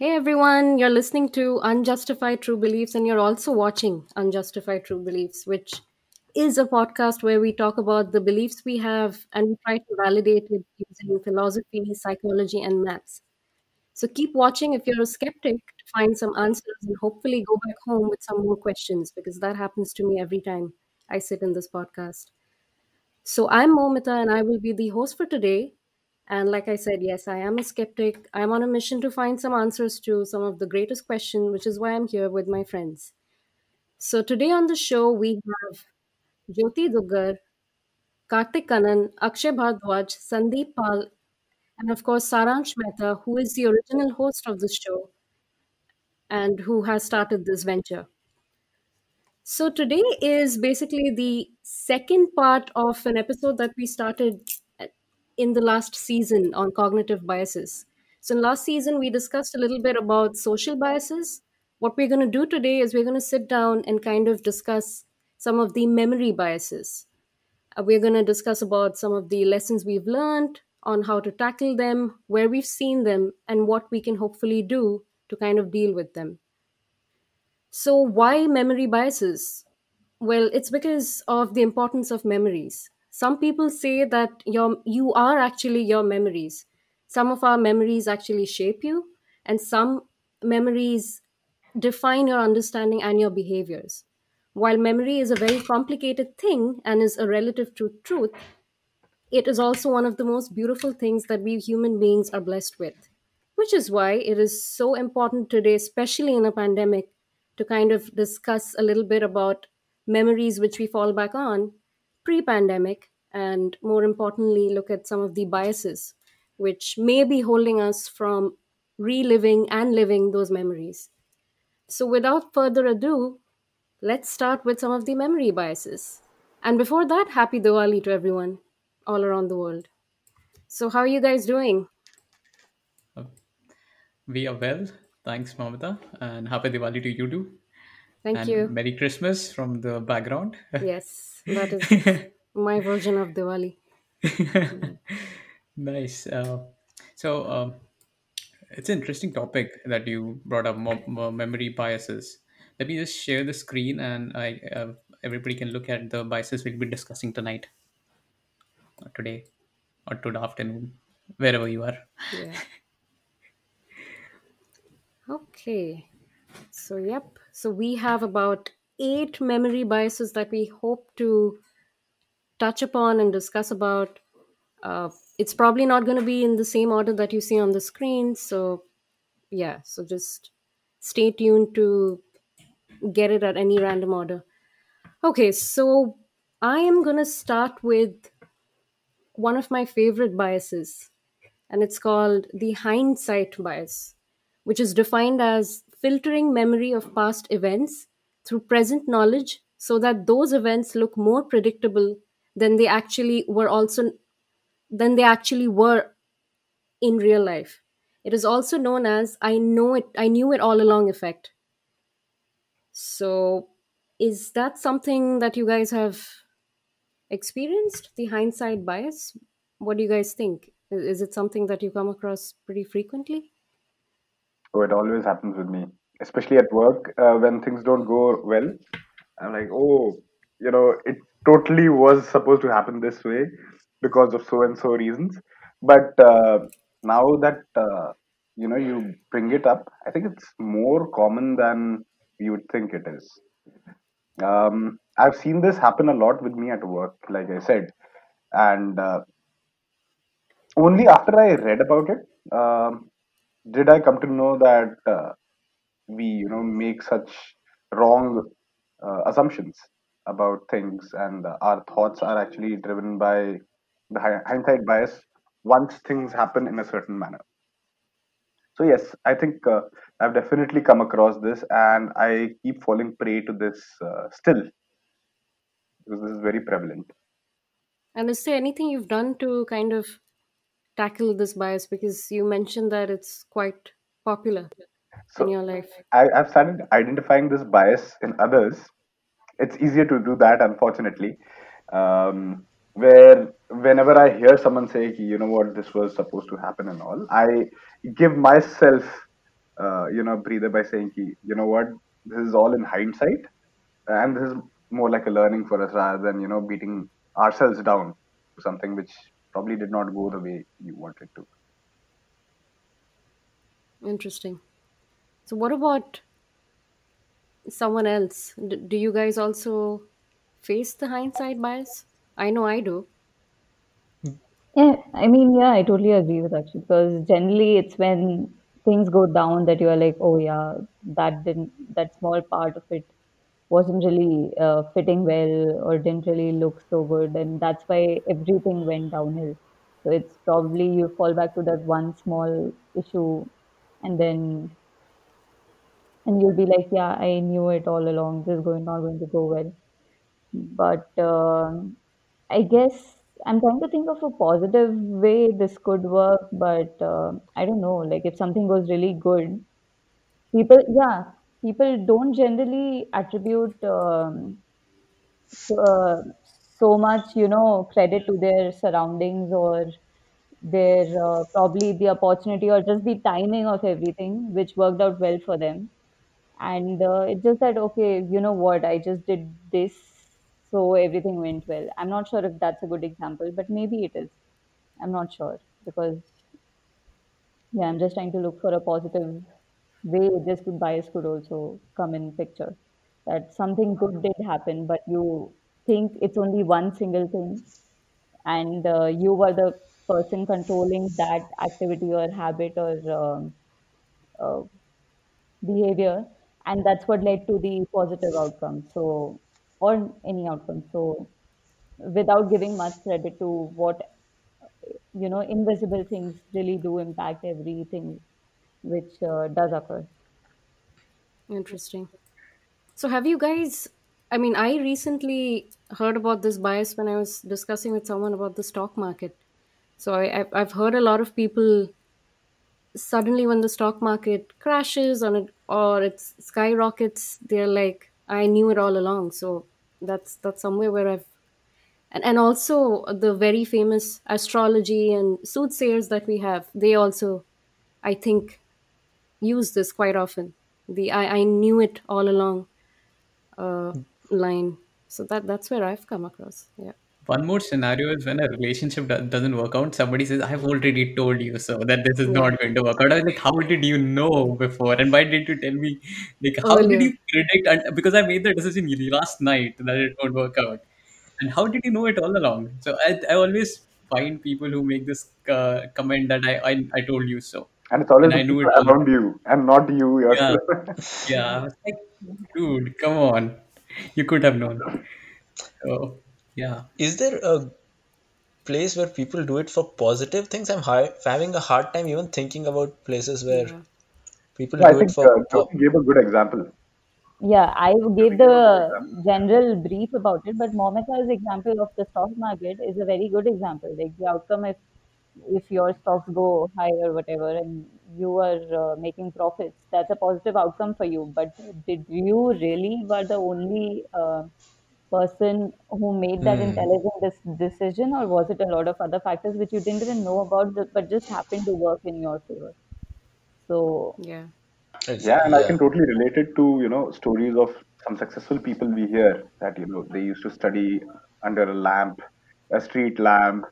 Hey everyone, you're listening to Unjustified True Beliefs and you're also watching Unjustified True Beliefs, which is a podcast where we talk about the beliefs we have and we try to validate it using philosophy, psychology, and maths. So keep watching if you're a skeptic to find some answers and hopefully go back home with some more questions because that happens to me every time I sit in this podcast. So I'm Momita and I will be the host for today. And like I said, yes, I am a skeptic. I'm on a mission to find some answers to some of the greatest questions, which is why I'm here with my friends. So today on the show, we have Jyoti Duggar, Kartik Kannan, Akshay Bhardwaj, Sandeep Pal, and of course, Saransh Mehta, who is the original host of this show and who has started this venture. So today is basically the second part of an episode that we started in the last season on cognitive biases. So in last season we discussed a little bit about social biases. What we're going to do today is we're going to sit down and kind of discuss some of the memory biases. Uh, we're going to discuss about some of the lessons we've learned on how to tackle them, where we've seen them, and what we can hopefully do to kind of deal with them. So, why memory biases? Well, it's because of the importance of memories. Some people say that your, you are actually your memories. Some of our memories actually shape you, and some memories define your understanding and your behaviors. While memory is a very complicated thing and is a relative to truth, it is also one of the most beautiful things that we human beings are blessed with, which is why it is so important today, especially in a pandemic, to kind of discuss a little bit about memories which we fall back on pre pandemic, and more importantly, look at some of the biases which may be holding us from reliving and living those memories. So, without further ado, let's start with some of the memory biases. And before that, happy Diwali to everyone all around the world. So, how are you guys doing? Uh, we are well. Thanks, Mamata. And happy Diwali to you too. Thank And you. Merry Christmas from the background. Yes, that is my version of Diwali. nice. Uh, so, um, it's an interesting topic that you brought up mo- mo- memory biases. Let me just share the screen and I uh, everybody can look at the biases we'll be discussing tonight, or today, or to the afternoon, wherever you are. Yeah. Okay. So, yep. So, we have about eight memory biases that we hope to touch upon and discuss about. Uh, it's probably not going to be in the same order that you see on the screen. So, yeah. So, just stay tuned to get it at any random order. Okay. So, I am going to start with one of my favorite biases, and it's called the hindsight bias, which is defined as filtering memory of past events through present knowledge so that those events look more predictable than they actually were also than they actually were in real life. It is also known as I know it I knew it all along effect. So is that something that you guys have experienced the hindsight bias? What do you guys think? Is it something that you come across pretty frequently? Oh, it always happens with me, especially at work uh, when things don't go well. I'm like, oh, you know, it totally was supposed to happen this way because of so and so reasons. But uh, now that uh, you know you bring it up, I think it's more common than you would think it is. Um, I've seen this happen a lot with me at work, like I said, and uh, only after I read about it um, did I come to know that uh, we, you know, make such wrong uh, assumptions about things, and our thoughts are actually driven by the hi- hindsight bias once things happen in a certain manner. So yes, I think uh, I've definitely come across this, and I keep falling prey to this uh, still because this is very prevalent. And is there anything you've done to kind of tackle this bias? Because you mentioned that it's quite popular in So your life. I, I've started identifying this bias in others. It's easier to do that, unfortunately. Um, where whenever I hear someone say, you know what, this was supposed to happen and all, I give myself uh, you know breather by saying, you know what, this is all in hindsight, and this is more like a learning for us rather than you know beating ourselves down to something which probably did not go the way you wanted to." Interesting. So, what about someone else? D- do you guys also face the hindsight bias? I know I do. Yeah, I mean, yeah, I totally agree with Akshay because generally it's when things go down that you are like, oh yeah, that didn't, that small part of it wasn't really uh, fitting well or didn't really look so good, and that's why everything went downhill. So it's probably you fall back to that one small issue, and then and you'll be like, yeah, I knew it all along. This is going not going to go well. But um I guess I'm trying to think of a positive way this could work, but uh, I don't know. Like if something goes really good, people, yeah, people don't generally attribute um, so, uh, so much, you know, credit to their surroundings or their uh, probably the opportunity or just the timing of everything, which worked out well for them. And uh, it's just that, okay, you know what, I just did this, so everything went well. I'm not sure if that's a good example, but maybe it is. I'm not sure because, yeah, I'm just trying to look for a positive way this could bias could also come in picture. That something good did happen, but you think it's only one single thing, and uh, you were the person controlling that activity or habit or um, uh, behavior and that's what led to the positive outcome so or any outcome so without giving much credit to what you know invisible things really do impact everything which uh, does occur Interesting. So, have you guys? I mean, I recently heard about this bias when I was discussing with someone about the stock market. So, I, I've heard a lot of people suddenly when the stock market crashes on it or it skyrockets, they're like, "I knew it all along." So that's that's somewhere where I've and and also the very famous astrology and soothsayers that we have. They also, I think, use this quite often. The "I I knew it all along." uh, line. So that that's where I've come across. Yeah. One more scenario is when a relationship do- doesn't work out. Somebody says, "I've already told you so that this is Yeah. not going to work out." I was like, "How did you know before? And why didn't you tell me? Like, how did Earlier. you predict?" And because I made the decision last night that it won't work out. And how did you know it all along? So I, I always find people who make this uh, comment that I, I I told you so, And it's always and the I knew it people all around along. you and not you Yeah, yourself. yeah. I was like, dude, come on, you could have known. So yeah. Is there a place where people do it for positive things? I'm hi- having a hard time even thinking about places where Yeah. people No, I do it think for uh, po- gave a good example. Yeah, I gave gave a good the general brief about it, but Momita's example of the stock market is a very good example. Like the outcome if if your stocks go high or whatever and you are uh, making profits, that's a positive outcome for you. But did you really were the only uh, person who made that Hmm. intelligent dis- decision, or was it a lot of other factors which you didn't even know about, but just happened to work in your favor? So Yeah. Yeah, Exactly. and I can totally relate it to, you know, stories of some successful people we hear that, you know, they used to study under a lamp, a street lamp,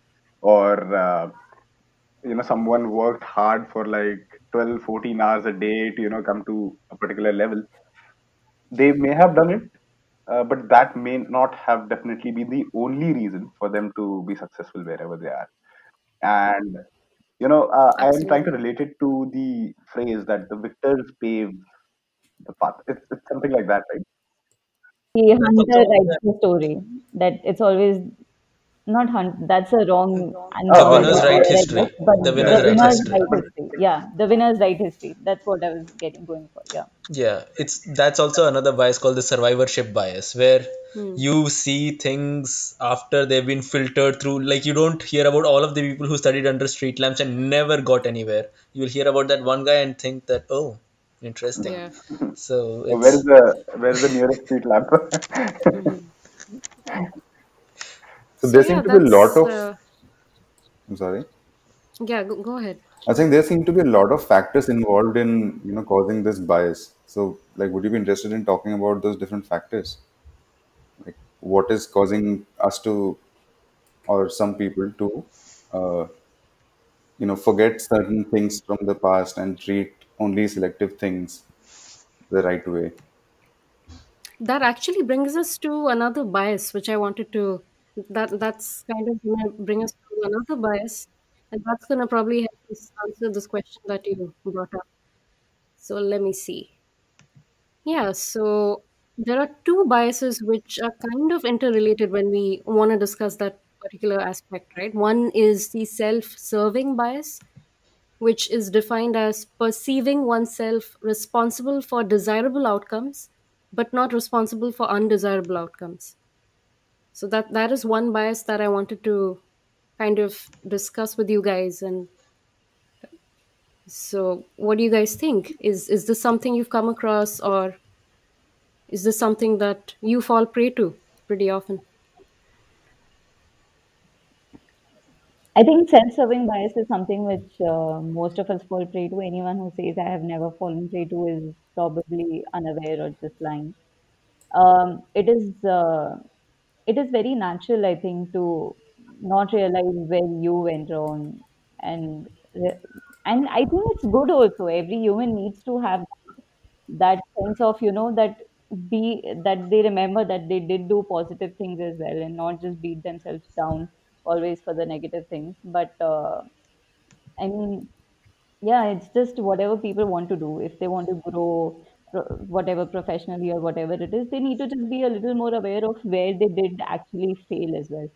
or, uh, you know, someone worked hard for like 12, 14 hours a day to, you know, come to a particular level. They may have done it, uh, but that may not have definitely been the only reason for them to be successful wherever they are. And, you know, uh, I am trying to relate it to the phrase that the victors pave the path. It's, it's something like that, right? the That's hunter also writes the story. That it's always not hunt. That's a wrong the answer Oh, to winners say write like history. But The yeah, the winners right, history. write history. Yeah, the winners right history. That's what I was getting going for. Yeah. Yeah, it's that's also another bias called the survivorship bias, where Hmm. you see things after they've been filtered through. Like you don't hear about all of the people who studied under street lamps and never got anywhere. You will hear about that one guy and think that, oh, interesting. Yeah. So where is the where is the nearest street lamp? So So there yeah, seem to be a lot of. uh, I'm sorry. Yeah, go, go ahead. I think there seem to be a lot of factors involved in you know causing this bias. So, like, would you be interested in talking about those different factors? Like, what is causing us to, or some people to, uh, you know, forget certain things from the past and treat only selective things the right way? That actually brings us to another bias, which I wanted to. That that's kind of gonna bring us to another bias, and that's gonna probably help us answer this question that you brought up. So let me see. Yeah, so there are two biases which are kind of interrelated when we want to discuss that particular aspect, right? One is the self-serving bias, which is defined as perceiving oneself responsible for desirable outcomes, but not responsible for undesirable outcomes. So that that is one bias that I wanted to kind of discuss with you guys. And so, what do you guys think? Is is this something you've come across, or is this something that you fall prey to pretty often? I think self-serving bias is something which uh, most of us fall prey to. Anyone who says I have never fallen prey to is probably unaware or just lying. Um, it is uh, it is very natural, I think, to not realize where you went wrong, and and I think it's good also. Every human needs to have that sense of you know that be that they remember that they did do positive things as well, and not just beat themselves down always for the negative things. But uh, I mean, yeah, it's just whatever people want to do. If they want to grow, whatever professionally or whatever it is, they need to just be a little more aware of where they did actually fail as well.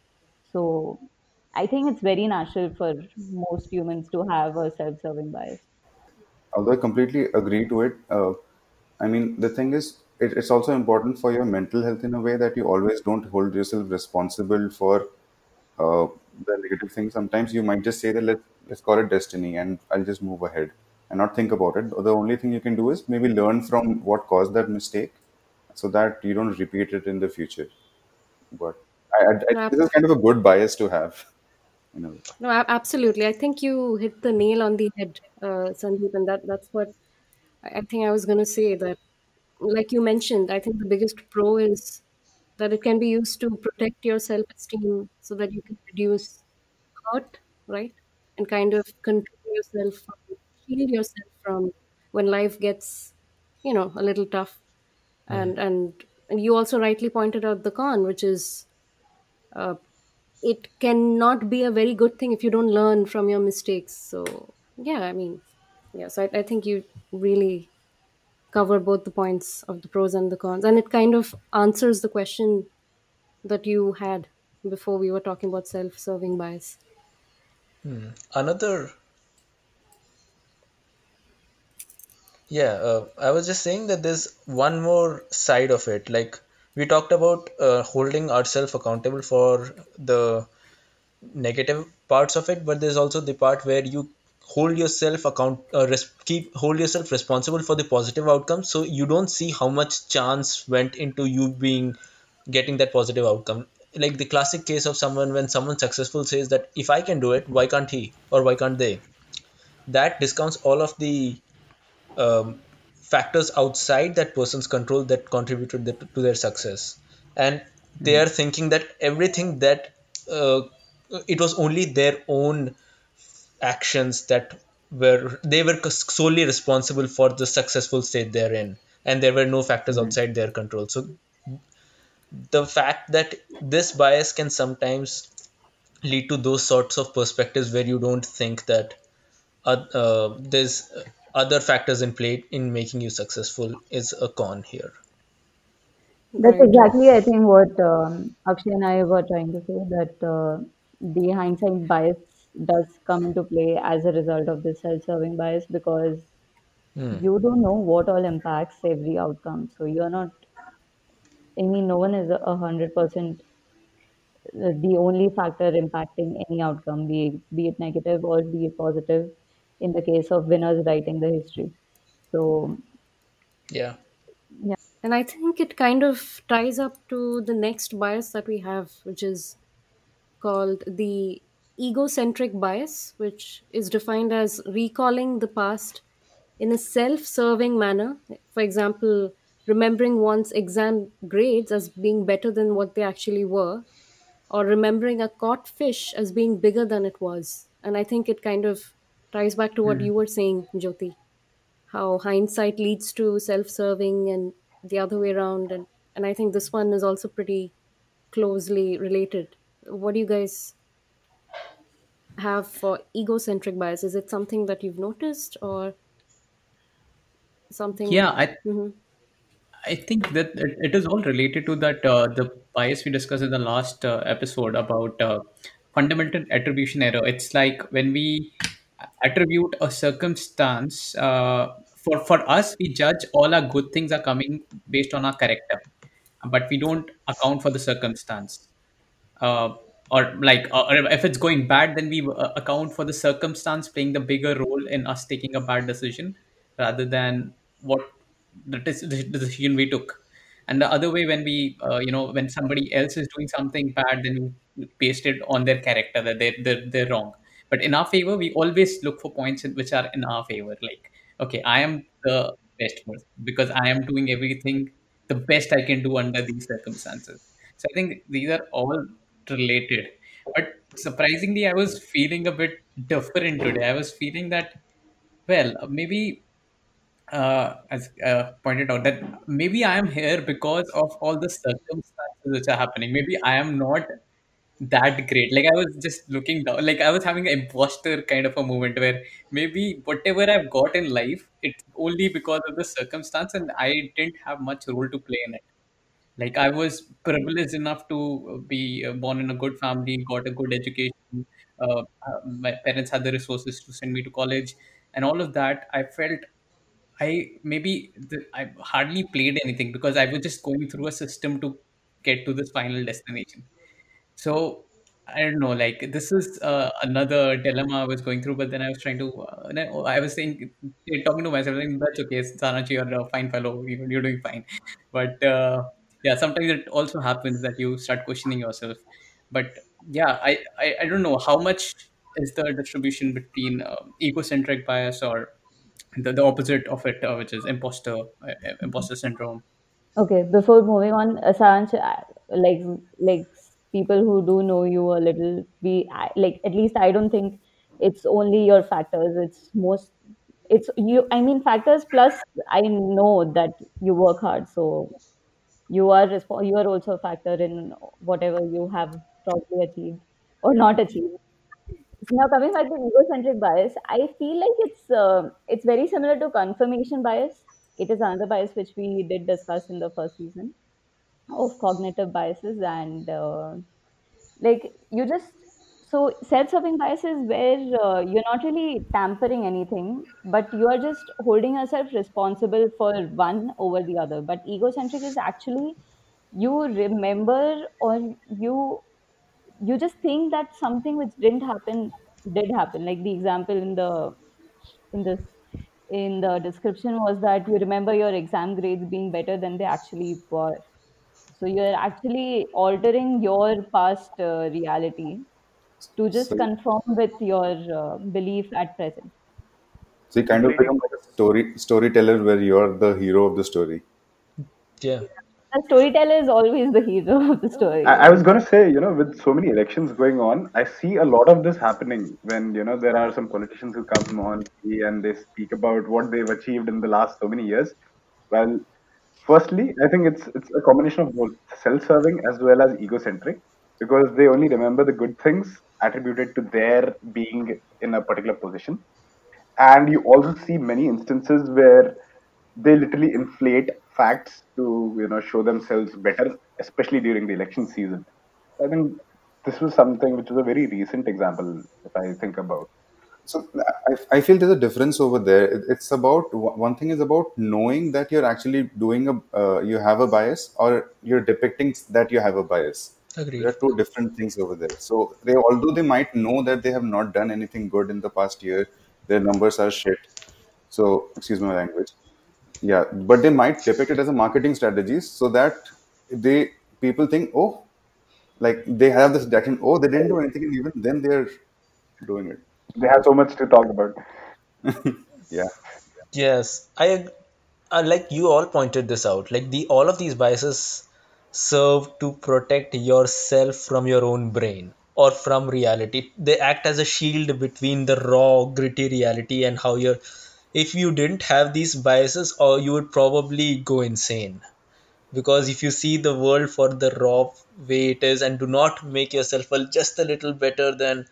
So I think it's very natural for most humans to have a self-serving bias. Although I completely agree to it, uh, I mean, the thing is, it, it's also important for your mental health in a way that you always don't hold yourself responsible for uh, the negative things. Sometimes you might just say that let's let's call it destiny, and I'll just move ahead and not think about it. The only thing you can do is maybe learn from what caused that mistake, so that you don't repeat it in the future. But I, I, I this is kind of a good bias to have, you know. No, absolutely. I think you hit the nail on the head, uh, Sandeep, and that that's what I think I was going to say. That, like you mentioned, I think the biggest pro is that it can be used to protect your self-esteem, so that you can reduce hurt, right, and kind of control yourself, from, shield yourself from when life gets, you know, a little tough. And and and you also rightly pointed out the con, which is uh, it cannot be a very good thing if you don't learn from your mistakes. So yeah, I mean, yes, I, I think you really cover both the points of the pros and the cons, and it kind of answers the question that you had before we were talking about self-serving bias. Another, yeah, uh, I was just saying that there's one more side of it. Like we talked about uh, holding ourselves accountable for the negative parts of it, but there's also the part where you hold yourself account, uh, res- keep hold yourself responsible for the positive outcome. So you don't see how much chance went into you being getting that positive outcome. Like the classic case of someone when someone successful says that if I can do it, why can't he or why can't they? That discounts all of the um, factors outside that person's control that contributed that, to their success. And they are thinking that everything that uh, it was only their own actions that were they were solely responsible for the successful state they're in. And there were no factors outside their control. So the fact that this bias can sometimes lead to those sorts of perspectives where you don't think that uh, uh, there's other factors in play in making you successful is a con here. That's Right. exactly, I think, what um, Akshay and I were trying to say that uh, the hindsight bias does come into play as a result of this self-serving bias because Hmm. you don't know what all impacts every outcome. So you're not, I mean, no one is a a hundred percent uh, the only factor impacting any outcome, be it, be it negative or be it positive, in the case of winners writing the history. So Yeah. yeah, And I think it kind of ties up to the next bias that we have, which is called the egocentric bias, which is defined as recalling the past in a self serving manner. For example, remembering one's exam grades as being better than what they actually were, or remembering a caught fish as being bigger than it was. And I think it kind of ties back to what you were saying, Jyoti, how hindsight leads to self serving and the other way around. And, and I think this one is also pretty closely related. What do you guys have for egocentric bias? Is it something that you've noticed or something? Yeah, I Mhm. I think that it, it is all related to that uh, the bias we discussed in the last uh, episode about uh, fundamental attribution error. It's like when we attribute a circumstance uh, for for us, we judge all our good things are coming based on our character, but we don't account for the circumstance. Uh, or like uh, or if it's going bad then we uh, account for the circumstance playing the bigger role in us taking a bad decision rather than what the, dec- the decision we took. And the other way when we uh, you know when somebody else is doing something bad then we paste it on their character that they're, they're, they're wrong but in our favor we always look for points in, which are in our favor like okay i am the best person because i am doing everything the best i can do under these circumstances so I think these are all related. But surprisingly, I was feeling a bit different today. I was feeling that, well, maybe, uh, as uh, pointed out, that maybe I am here because of all the circumstances which are happening. Maybe I am not that great. Like I was just looking down, like I was having an imposter kind of a moment where maybe whatever I've got in life, it's only because of the circumstance, and I didn't have much role to play in it. Like i was privileged enough to uh, be uh, born in a good family got a good education uh, uh, my parents had the resources to send me to college and all of that. I felt i maybe the, i hardly played anything because i was just going through a system to get to this final destination so I don't know, like this is uh, another dilemma I was going through, but then I was trying to, uh, no, I was saying, talking to myself, like, that's okay, Sanachi, you're a fine fellow, you- you're doing fine. But uh, yeah, sometimes it also happens that you start questioning yourself. But yeah, I, I, I don't know how much is the distribution between uh, egocentric bias or the, the opposite of it, uh, which is imposter, uh, imposter syndrome. Okay, before moving on, Saransh, I- like like people who do know you a little, I- like at least I don't think it's only your factors. It's most it's you. I mean factors plus I know that you work hard, so you are resp- you are also a factor in whatever you have probably achieved or not achieved. Now coming back to egocentric bias, I feel like it's uh, it's very similar to confirmation bias. It is another bias which we did discuss in the first season of cognitive biases and uh, like you just so self-serving bias is where uh, you're not really tampering anything but you are just holding yourself responsible for one over the other. But egocentric is actually you remember or you you just think that something which didn't happen did happen. Like the example in the in this in the description was that you remember your exam grades being better than they actually were so you're actually altering your past uh, reality to just So, conform with your uh, belief at present. so you kind of become like a story storyteller where you're the hero of the story. Yeah. The storyteller is always the hero of the story. I, I was going to say, you know, with so many elections going on, I see a lot of this happening when, you know, there are some politicians who come on TV and they speak about what they've achieved in the last so many years. Well, firstly, I think it's it's a combination of both self-serving as well as egocentric because they only remember the good things attributed to their being in a particular position. And you also see many instances where they literally inflate facts to you know show themselves better, especially during the election season. I think this was something which was a very recent example, if I think about. So I, I feel there's a difference over there. It's about one thing is about knowing that you're actually doing a uh, you have a bias or you're depicting that you have a bias. There are two different things over there. So they although they might know that they have not done anything good in the past year, their numbers are shit. So excuse my language. Yeah, but they might depict it as a marketing strategy so that they people think, oh, like they have this reaction oh they didn't do anything and even then they're doing it They have so much to talk about. yeah Yes, I ag- uh, like you all pointed this out. Like the all of these biases serve to protect yourself from your own brain or from reality. They act as a shield between the raw, gritty reality and how you're. If you didn't have these biases, or you would probably go insane. Because if you see the world for the raw way it is and do not make yourself feel just a little better than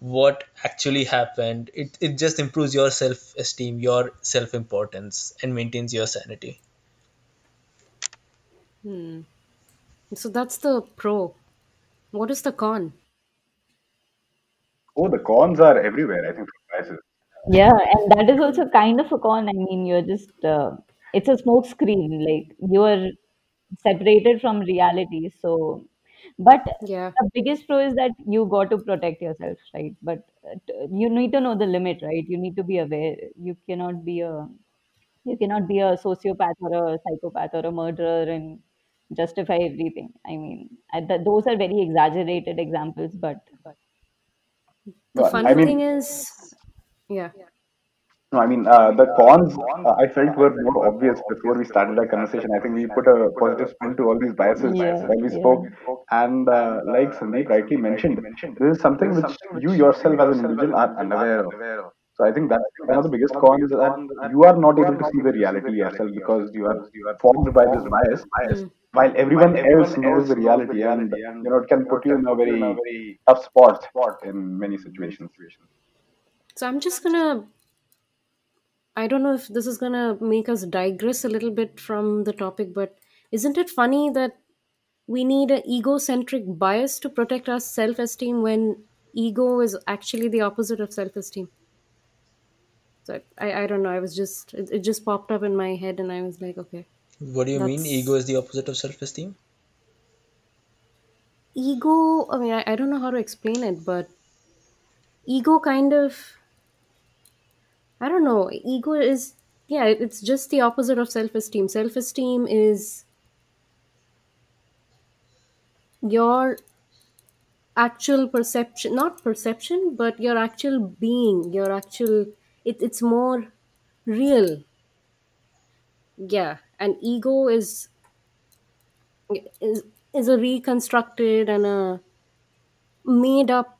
what actually happened, it, it just improves your self esteem, your self importance, and maintains your sanity. hmm. So that's the pro. What is the con? Oh, the cons are everywhere. I think for prices. Yeah, and that is also kind of a con. I mean, you're just, uh, it's a smoke screen. Like you are separated from reality. So, but Yeah. the biggest pro is that you got to protect yourself, right? But uh, you need to know the limit, right? You need to be aware. You cannot be a, you cannot be a sociopath or a psychopath or a murderer and justify everything. I mean, I, th- those are very exaggerated examples, but The No, I funny thing mean, is, yeah. No, I mean, uh, the cons uh, I felt were more obvious before we started our conversation. I think we put a positive spin to all these biases yeah, while we yeah. spoke. And uh, like Sandeep rightly mentioned, this is something which you yourself as an individual are unaware of. So I think that's one of the biggest cons is that you are not able to see the reality yourself because you are formed by this bias, while everyone else knows the reality, and you know it can put you in a very tough spot in many situations. So I'm just gonna. I don't know if this is gonna make us digress a little bit from the topic, but isn't it funny that we need an egocentric bias to protect our self-esteem when ego is actually the opposite of self-esteem? So I, I don't know. I was just it, it just popped up in my head, and I was like, okay, What do you mean ego is the opposite of self esteem? ego. I mean, I, I don't know how to explain it, but ego kind of I don't know. Ego is, yeah, it's just the opposite of self esteem. Self esteem is your actual perception, not perception, but your actual being, your actual, it, it's more real. Yeah. And ego is, is, is a reconstructed and a made up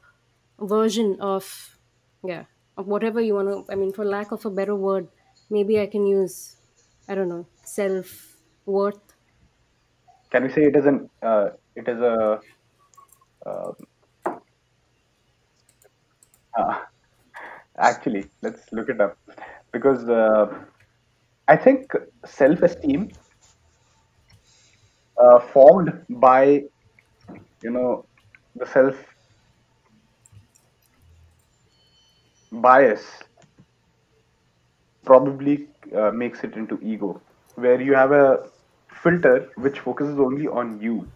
version of, yeah, whatever you want to, I mean, for lack of a better word, maybe I can use, I don't know, self worth Can we say it is an uh, it is a uh, uh, actually let's look it up. Because uh, I think self-esteem uh, formed by you know the self bias probably uh, makes it into ego where you have a filter which focuses only on you.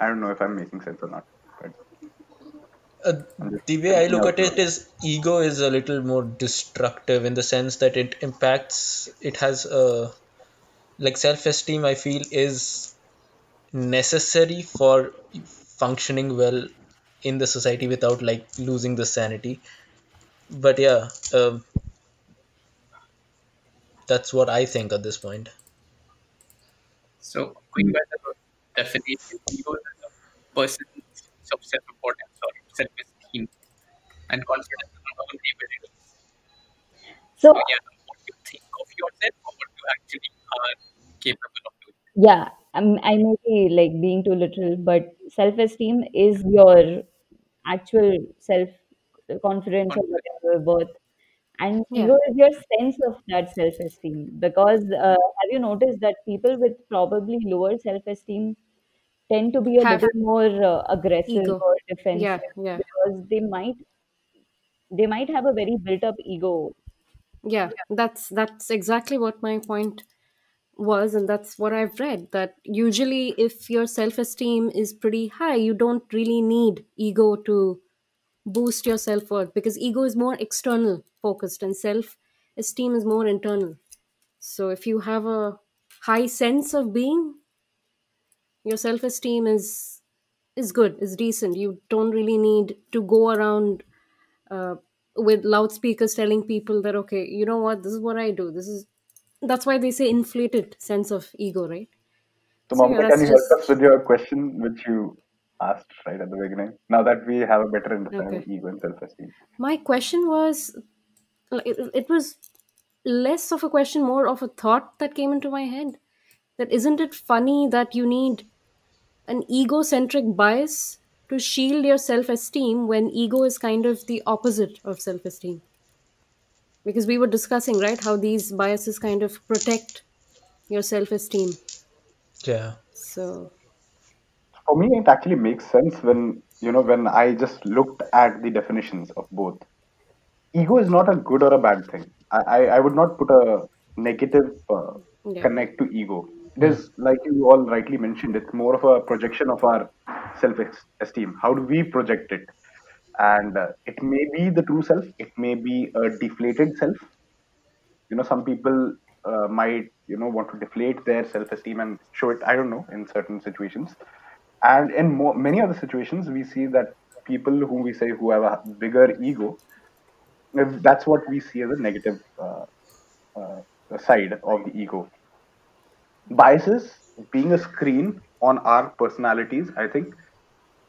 I don't know if i'm making sense or not Uh, the way I look at it is ego is a little more destructive in the sense that it impacts, it has a, like self esteem, I feel, is necessary for functioning well in the society without like losing the sanity. But yeah, um, that's what I think at this point. So, going by the definition, ego is a person's of self-importance or self-esteem and confidence in own abilities. So, So yeah, what you think of yourself or what you actually are capable of doing. Yeah, um, I may be like being too literal, but self-esteem is your actual self-confidence or whatever worth, and yeah ego is your sense of that self-esteem. Because uh, have you noticed that people with probably lower self-esteem tend to be a have little more uh, aggressive ego or yeah defensive yeah because they might they might have a very built-up ego. yeah that's that's exactly what my point was and that's what i've read that usually if your self-esteem is pretty high you don't really need ego to boost your self-worth because ego is more external focused and self-esteem is more internal. So if you have a high sense of being your self-esteem is is good is decent. You don't really need to go around uh, with loudspeakers telling people that okay you know what? This is what i do. This is that's why they say inflated sense of ego right So, so Mamta, can you help us with your question, which you asked right at the beginning? Now that we have a better understanding okay of ego and self-esteem. my question was it, it was less of a question more of a thought that came into my head that isn't it funny that you need an egocentric bias to shield your self-esteem when ego is kind of the opposite of self-esteem because we were discussing right how these biases kind of protect your self-esteem Yeah. so For me, it actually makes sense when you know when I just looked at the definitions of both. Ego is not a good or a bad thing. I I, I would not put a negative uh, yeah connect to ego. It is like you all rightly mentioned. It's more of a projection of our self-esteem. How do we project it? And uh, it may be the true self. It may be a deflated self. You know some people uh, might you know want to deflate their self-esteem and show it i don't know in certain situations. And in many other situations we see that people whom we say who have a bigger ego that's what we see as a negative uh, uh, side of the ego. Biases being a screen on our personalities i think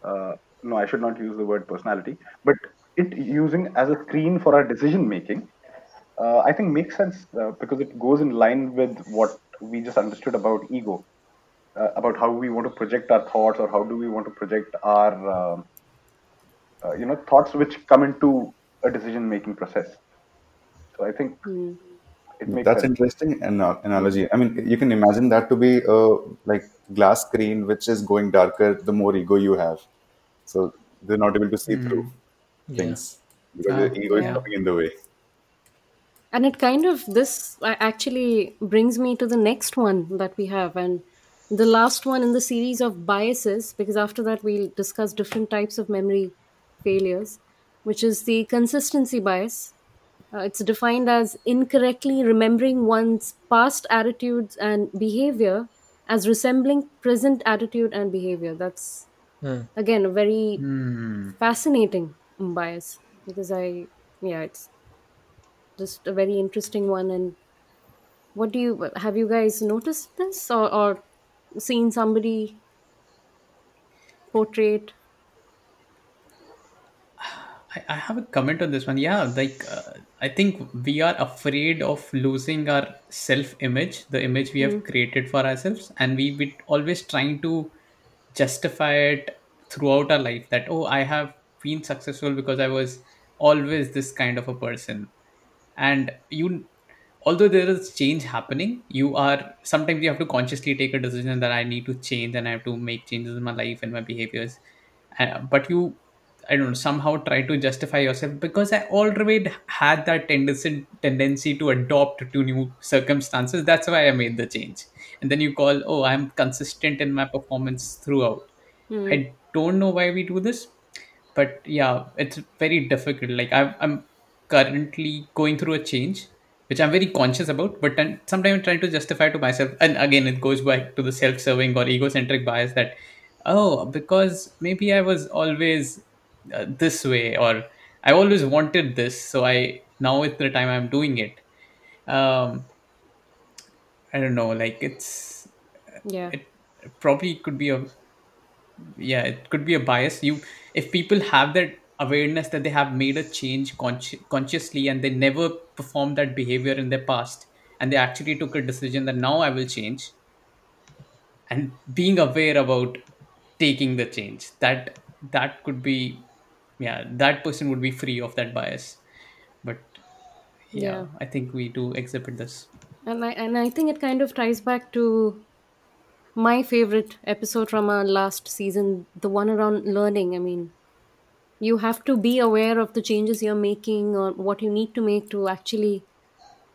uh, no i should not use the word personality but it using as a screen for our decision making uh, I think makes sense uh, because it goes in line with what we just understood about ego, uh, about how we want to project our thoughts or how do we want to project our, um uh, you know, thoughts which come into a decision making process. So I think it makes That's sense. interesting ana- analogy. I mean, you can imagine that to be a like glass screen which is going darker the more ego you have. So they're not able to see through Yeah. things because Ah, your ego is yeah coming in the way. and it kind of this actually brings me to the next one that we have and the last one in the series of biases because after that we'll discuss different types of memory failures which is the consistency bias Uh, it's defined as incorrectly remembering one's past attitudes and behavior as resembling present attitude and behavior. That's Hmm. again a very Hmm. fascinating bias because I, yeah, it's just a very interesting one. And what do you have you guys noticed this or, or seen somebody portrayed? I, I have a comment on this one. Yeah, like uh, I think we are afraid of losing our self-image, the image we have created for ourselves, and we we always trying to justify it throughout our life. That oh, I have been successful because I was always this kind of a person, and you although there is change happening you are sometimes you have to consciously take a decision that i need to change and i have to make changes in my life and my behaviors. Uh, but you i don't know somehow try to justify yourself because i already had that tendency tendency to adopt to new circumstances. That's why i made the change and then you call oh i'm consistent in my performance throughout. Hmm. i don't know why we do this but yeah it's very difficult. Like I've, i'm currently going through a change which i'm very conscious about but then sometimes i'm trying to justify to myself and again it goes back to the self-serving or egocentric bias that oh because maybe i was always uh, this way or i always wanted this so i now is the time i'm doing it. Um i don't know like it's Yeah, it probably could be a yeah it could be a bias. You if people have that awareness that they have made a change consci- consciously and they never performed that behavior in their past and they actually took a decision that now i will change and being aware about taking the change that that could be yeah that person would be free of that bias. But yeah yeah. i think we do exhibit this And I and I think it kind of ties back to my favorite episode from our last season, the one around learning. I mean, you have to be aware of the changes you're making or what you need to make to actually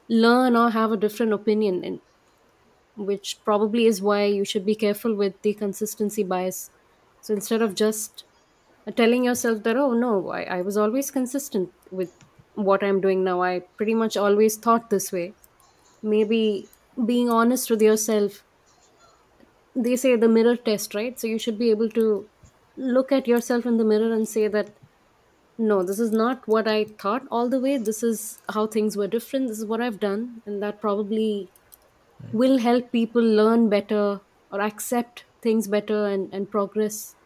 learn or have a different opinion, and which probably is why you should be careful with the consistency bias. So instead of just telling yourself that, oh no, I, I was always consistent with what I'm doing now, I pretty much always thought this way, maybe being honest with yourself they say the mirror test, right? So you should be able to look at yourself in the mirror and say that no, this is not what I thought all the way. This is how things were different. This is what I've done, and that probably will help people learn better or accept things better and, and progress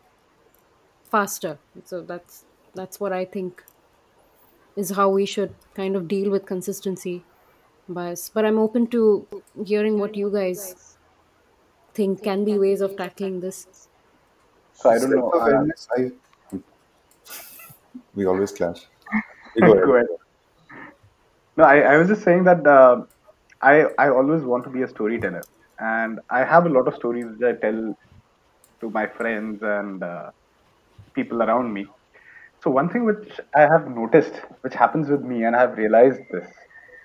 faster. So that's that's what I think is how we should kind of deal with consistency bias. But I'm open to hearing what you guys think can be ways of tackling this. So I don't know. Uh, I we always clash. You go go ahead. ahead. No, I, I was just saying that uh, I I always want to be a storyteller, and I have a lot of stories which I tell to my friends and uh, people around me. So one thing which I have noticed, which happens with me, and I have realized this,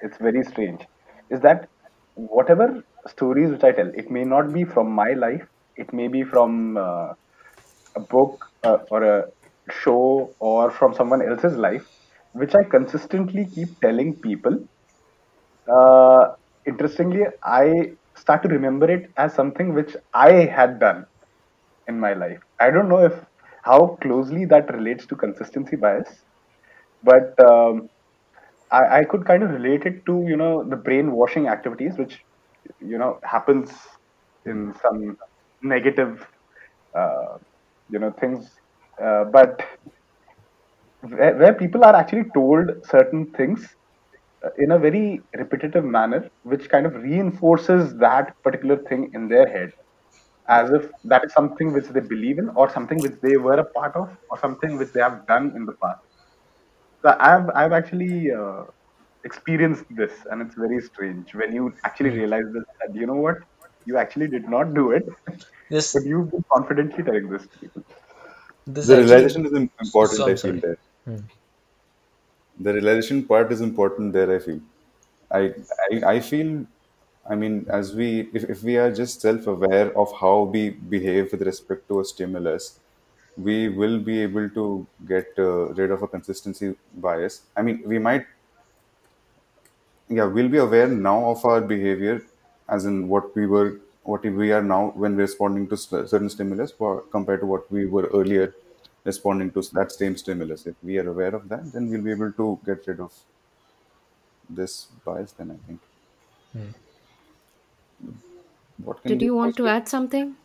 it's very strange, is that whatever stories which I tell, it may not be from my life, it may be from uh, a book uh, or a show or from someone else's life, which I consistently keep telling people. Uh, interestingly, I start to remember it as something which I had done in my life. I don't know if how closely that relates to consistency bias, but um, I, I could kind of relate it to you know the brainwashing activities which you know happens in some negative uh, you know things, uh, but where, where people are actually told certain things uh, in a very repetitive manner, which kind of reinforces that particular thing in their head as if that is something which they believe in or something which they were a part of or something which they have done in the past. So I've I've actually uh, experienced this, and it's very strange when you actually realize this that you know what you actually did not do it, but you've been confidently telling this to people. this The actually. realization is im- So important, I'm feel sorry. there. The realization part is important there, I feel. I, I, I feel, I mean, as we, if, if we are just self aware of how we behave with respect to a stimulus, we will be able to get uh, rid of a consistency bias. I mean, we might, yeah, we'll be aware now of our behavior, as in what we were, what we are now when responding to st- certain stimulus for, compared to what we were earlier responding to that same stimulus. If we are aware of that, then we'll be able to get rid of this bias, then I think. What can Did you want to add something?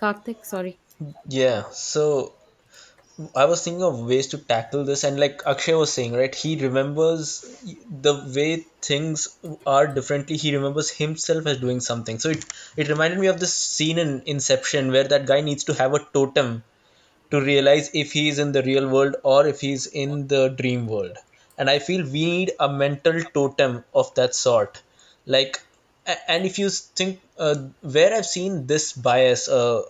Karthik, sorry. Yeah. So I was thinking of ways to tackle this, and like Akshay was saying, right? He remembers the way things are differently. He remembers himself as doing something. So it it reminded me of this scene in Inception where that guy needs to have a totem to realize if he's in the real world or if he's in the dream world. And I feel we need a mental totem of that sort. Like, and if you think uh, where I've seen this bias, uh,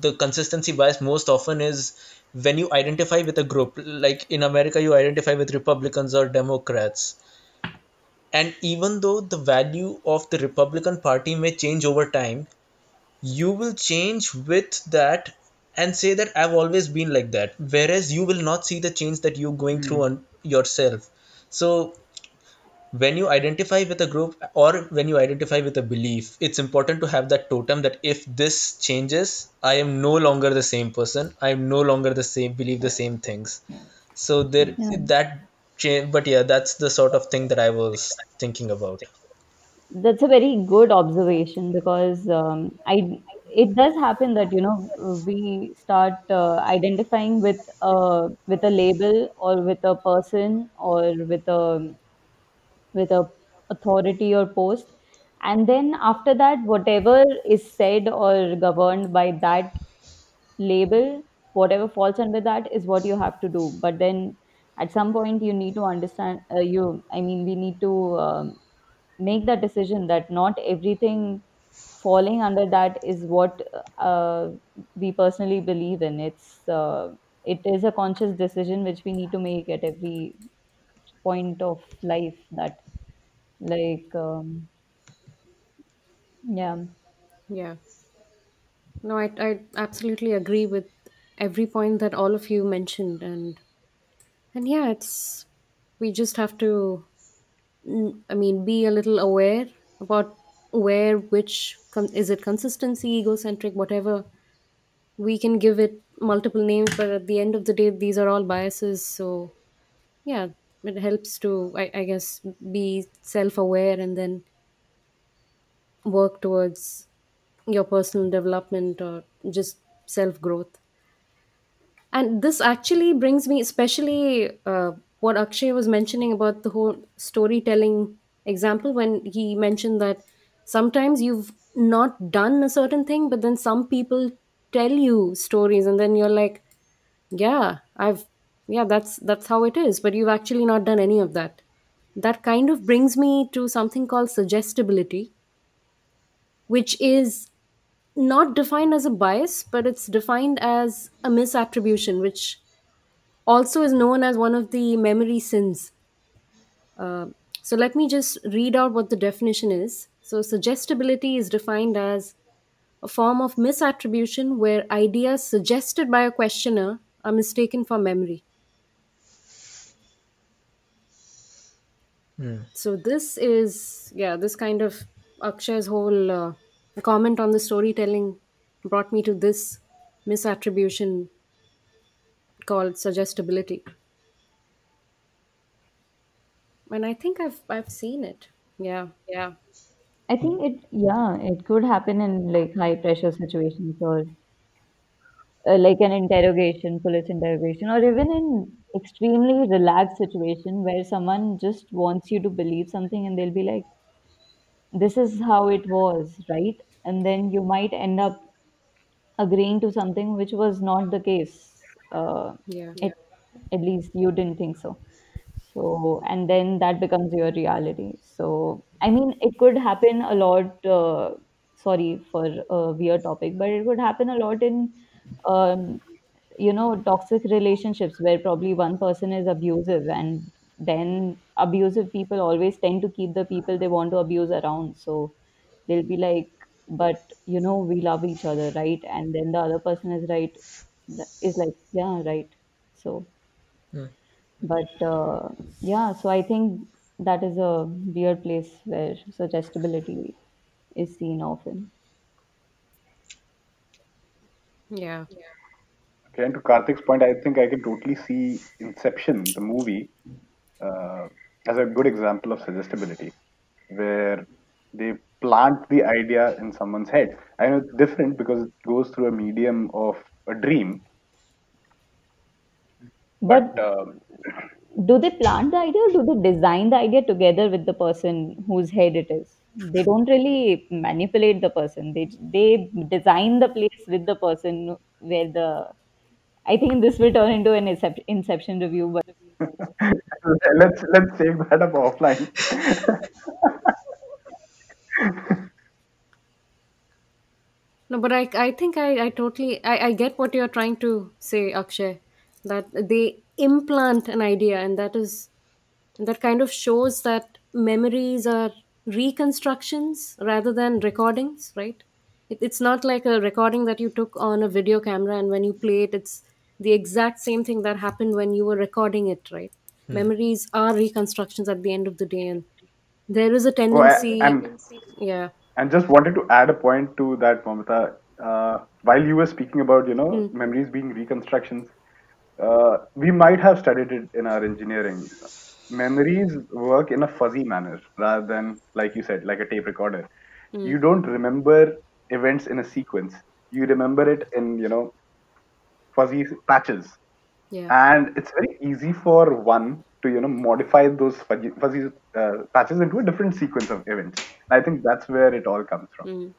the consistency bias most often is when you identify with a group. Like in America, you identify with Republicans or Democrats. And even though the value of the Republican Party may change over time, you will change with that and say that I've always been like that. Whereas you will not see the change that you're going through hmm. on yourself. So when you identify with a group or when you identify with a belief, it's important to have that totem that if this changes, I am no longer the same person. I am no longer the same, believe the same things. So there Yeah. that change, but yeah, that's the sort of thing that I was thinking about. That's a very good observation because um, I it does happen that you know we start uh, identifying with a with a label or with a person or with a with a authority or post. And then after that whatever is said or governed by that label whatever falls under that is what you have to do. But then at some point you need to understand uh, you i mean we need to um, make that decision that not everything falling under that is what uh, we personally believe in. It's uh, it is a conscious decision which we need to make at every point of life that like um, yeah Yeah. No, I, I absolutely agree with every point that all of you mentioned. And, and yeah, it's, we just have to, I mean, be a little aware about where which con- is it consistency egocentric whatever we can give it multiple names but at the end of the day these are all biases so yeah it helps to i, I guess be self-aware and then work towards your personal development or just self-growth. And this actually brings me especially uh, what akshay was mentioning about the whole storytelling example when he mentioned that sometimes you've not done a certain thing but then some people tell you stories and then you're like yeah i've yeah that's that's how it is but you've actually not done any of that. That kind of brings me to something called suggestibility which is not defined as a bias but it's defined as a misattribution which also is known as one of the memory sins. Uh, so let me just read out what the definition is. So suggestibility is defined as a form of misattribution where ideas suggested by a questioner are mistaken for memory Hmm. So this is yeah, this kind of Akshay's whole uh, comment on the storytelling brought me to this misattribution called suggestibility, and I think I've I've seen it. Yeah, yeah, I think it, yeah, it could happen in like high pressure situations or uh, like an interrogation, police interrogation, or even in extremely relaxed situation where someone just wants you to believe something and they'll be like, this is how it was, right? And then you might end up agreeing to something which was not the case. Uh, yeah, at, at least you didn't think so. So, and then that becomes your reality. So, I mean, it could happen a lot. Uh, sorry for a weird topic, but it could happen a lot in, um, you know, toxic relationships where probably one person is abusive, and then abusive people always tend to keep the people they want to abuse around. So, they'll be like, but you know, we love each other, right? And then the other person is right, is like, yeah, right. So, Hmm. but uh, yeah, so I think that is a weird place where suggestibility is seen often. yeah, Okay, and to Karthik's point, I think I can totally see Inception, the movie, uh, as a good example of suggestibility, where they plant the idea in someone's head. I know it's different because it goes through a medium of a dream, but But um, do they plant the idea or do they design the idea together with the person whose head it is? They don't really manipulate the person. They they design the place with the person where the. I think this will turn into an Inception review, but let's let's take that up offline. No, but I I think I I totally I I get what you're trying to say, Akshay, that they implant an idea, and that is that kind of shows that memories are reconstructions rather than recordings right it, it's not like a recording that you took on a video camera and when you play it it's the exact same thing that happened when you were recording it right Hmm. memories are reconstructions at the end of the day and there is a oh, I, tendency and yeah and just wanted to add a point to that, Mamata. Uh, while you were speaking about you know Hmm. memories being reconstructions, uh, we might have studied it in our engineering. Memories work in a fuzzy manner rather than, like you said, like a tape recorder. Hmm. You don't remember events in a sequence. You remember it in you know fuzzy patches, yeah and it's very easy for one to you know modify those fuzzy, fuzzy uh, patches into a different sequence of events. I think that's where it all comes from. Hmm.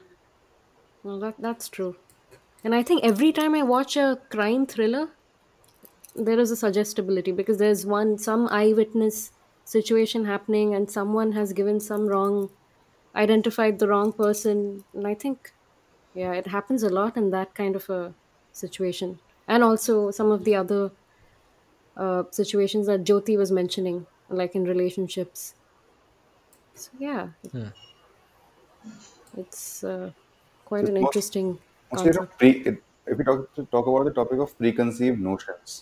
well that that's true and i think every time i watch a crime thriller there is a suggestibility because there's one some eyewitness situation happening and someone has given some wrong identified the wrong person and i think yeah it happens a lot in that kind of a situation and also some of the other uh, situations that jyoti was mentioning like in relationships. So yeah. Hmm. it's uh, quite So an most, interesting mostly, you pre, it, if we talk talk about the topic of preconceived notions,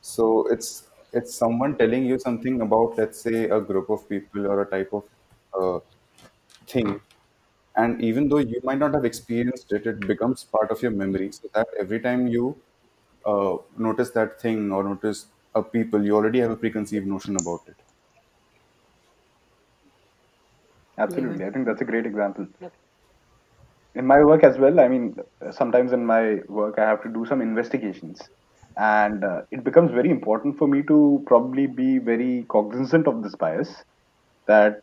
so it's it's someone telling you something about, let's say, a group of people or a type of uh, thing, and even though you might not have experienced it it becomes part of your memory so that every time you uh, notice that thing or notice a people you already have a preconceived notion about it Yeah. Absolutely. I think that's a great example. Yep. In my work as well, I mean, sometimes in my work, I have to do some investigations. And uh, it becomes very important for me to probably be very cognizant of this bias that,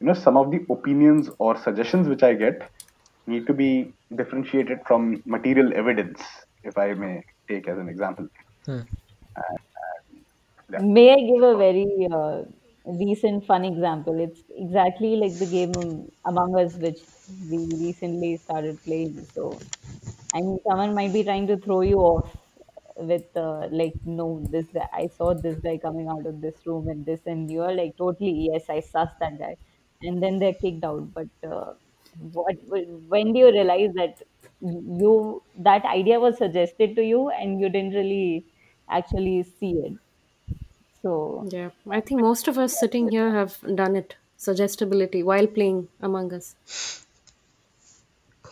you know, some of the opinions or suggestions which I get need to be differentiated from material evidence, if I may take as an example. Yeah. May I give a very uh, recent fun example? It's exactly like the game um, Among Us, which we recently started playing. So, I mean, someone might be trying to throw you off with uh, like, no, this guy, I saw this guy coming out of this room and this, and you are like, totally, yes, I sus that guy, and then they're kicked out. But uh, what? When do you realize that you that idea was suggested to you and you didn't really actually see it? So Yeah. I think most of us sitting here have done it. Suggestibility while playing Among Us.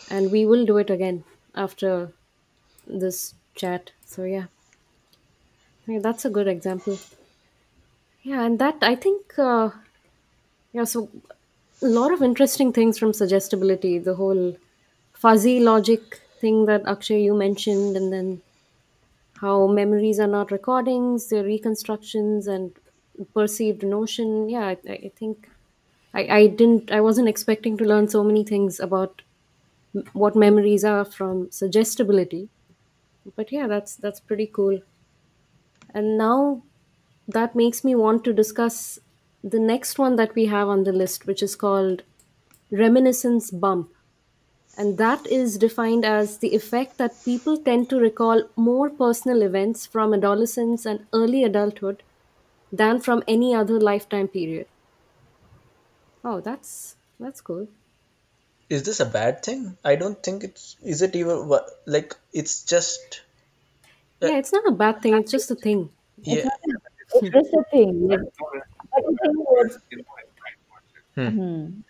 And we will do it again after this chat. So, yeah. Yeah, that's a good example. Yeah, and that I think, uh, yeah, so a lot of interesting things from suggestibility, the whole fuzzy logic thing that Akshay you mentioned, and then how memories are not recordings, they're reconstructions and perceived notion. Yeah, I, I think I, I didn't, I wasn't expecting to learn so many things about what memories are from suggestibility. But yeah, that's that's pretty cool. And now that makes me want to discuss the next one that we have on the list, which is called reminiscence bump. And that is defined as the effect that people tend to recall more personal events from adolescence and early adulthood than from any other lifetime period. Oh, that's that's cool. Is this a bad thing? I don't think it's. Is it even what? Like it's just. Uh, Yeah, it's not a bad thing. It's just a thing. it's yeah. not. It's just a thing. Like, but I think what Hmm.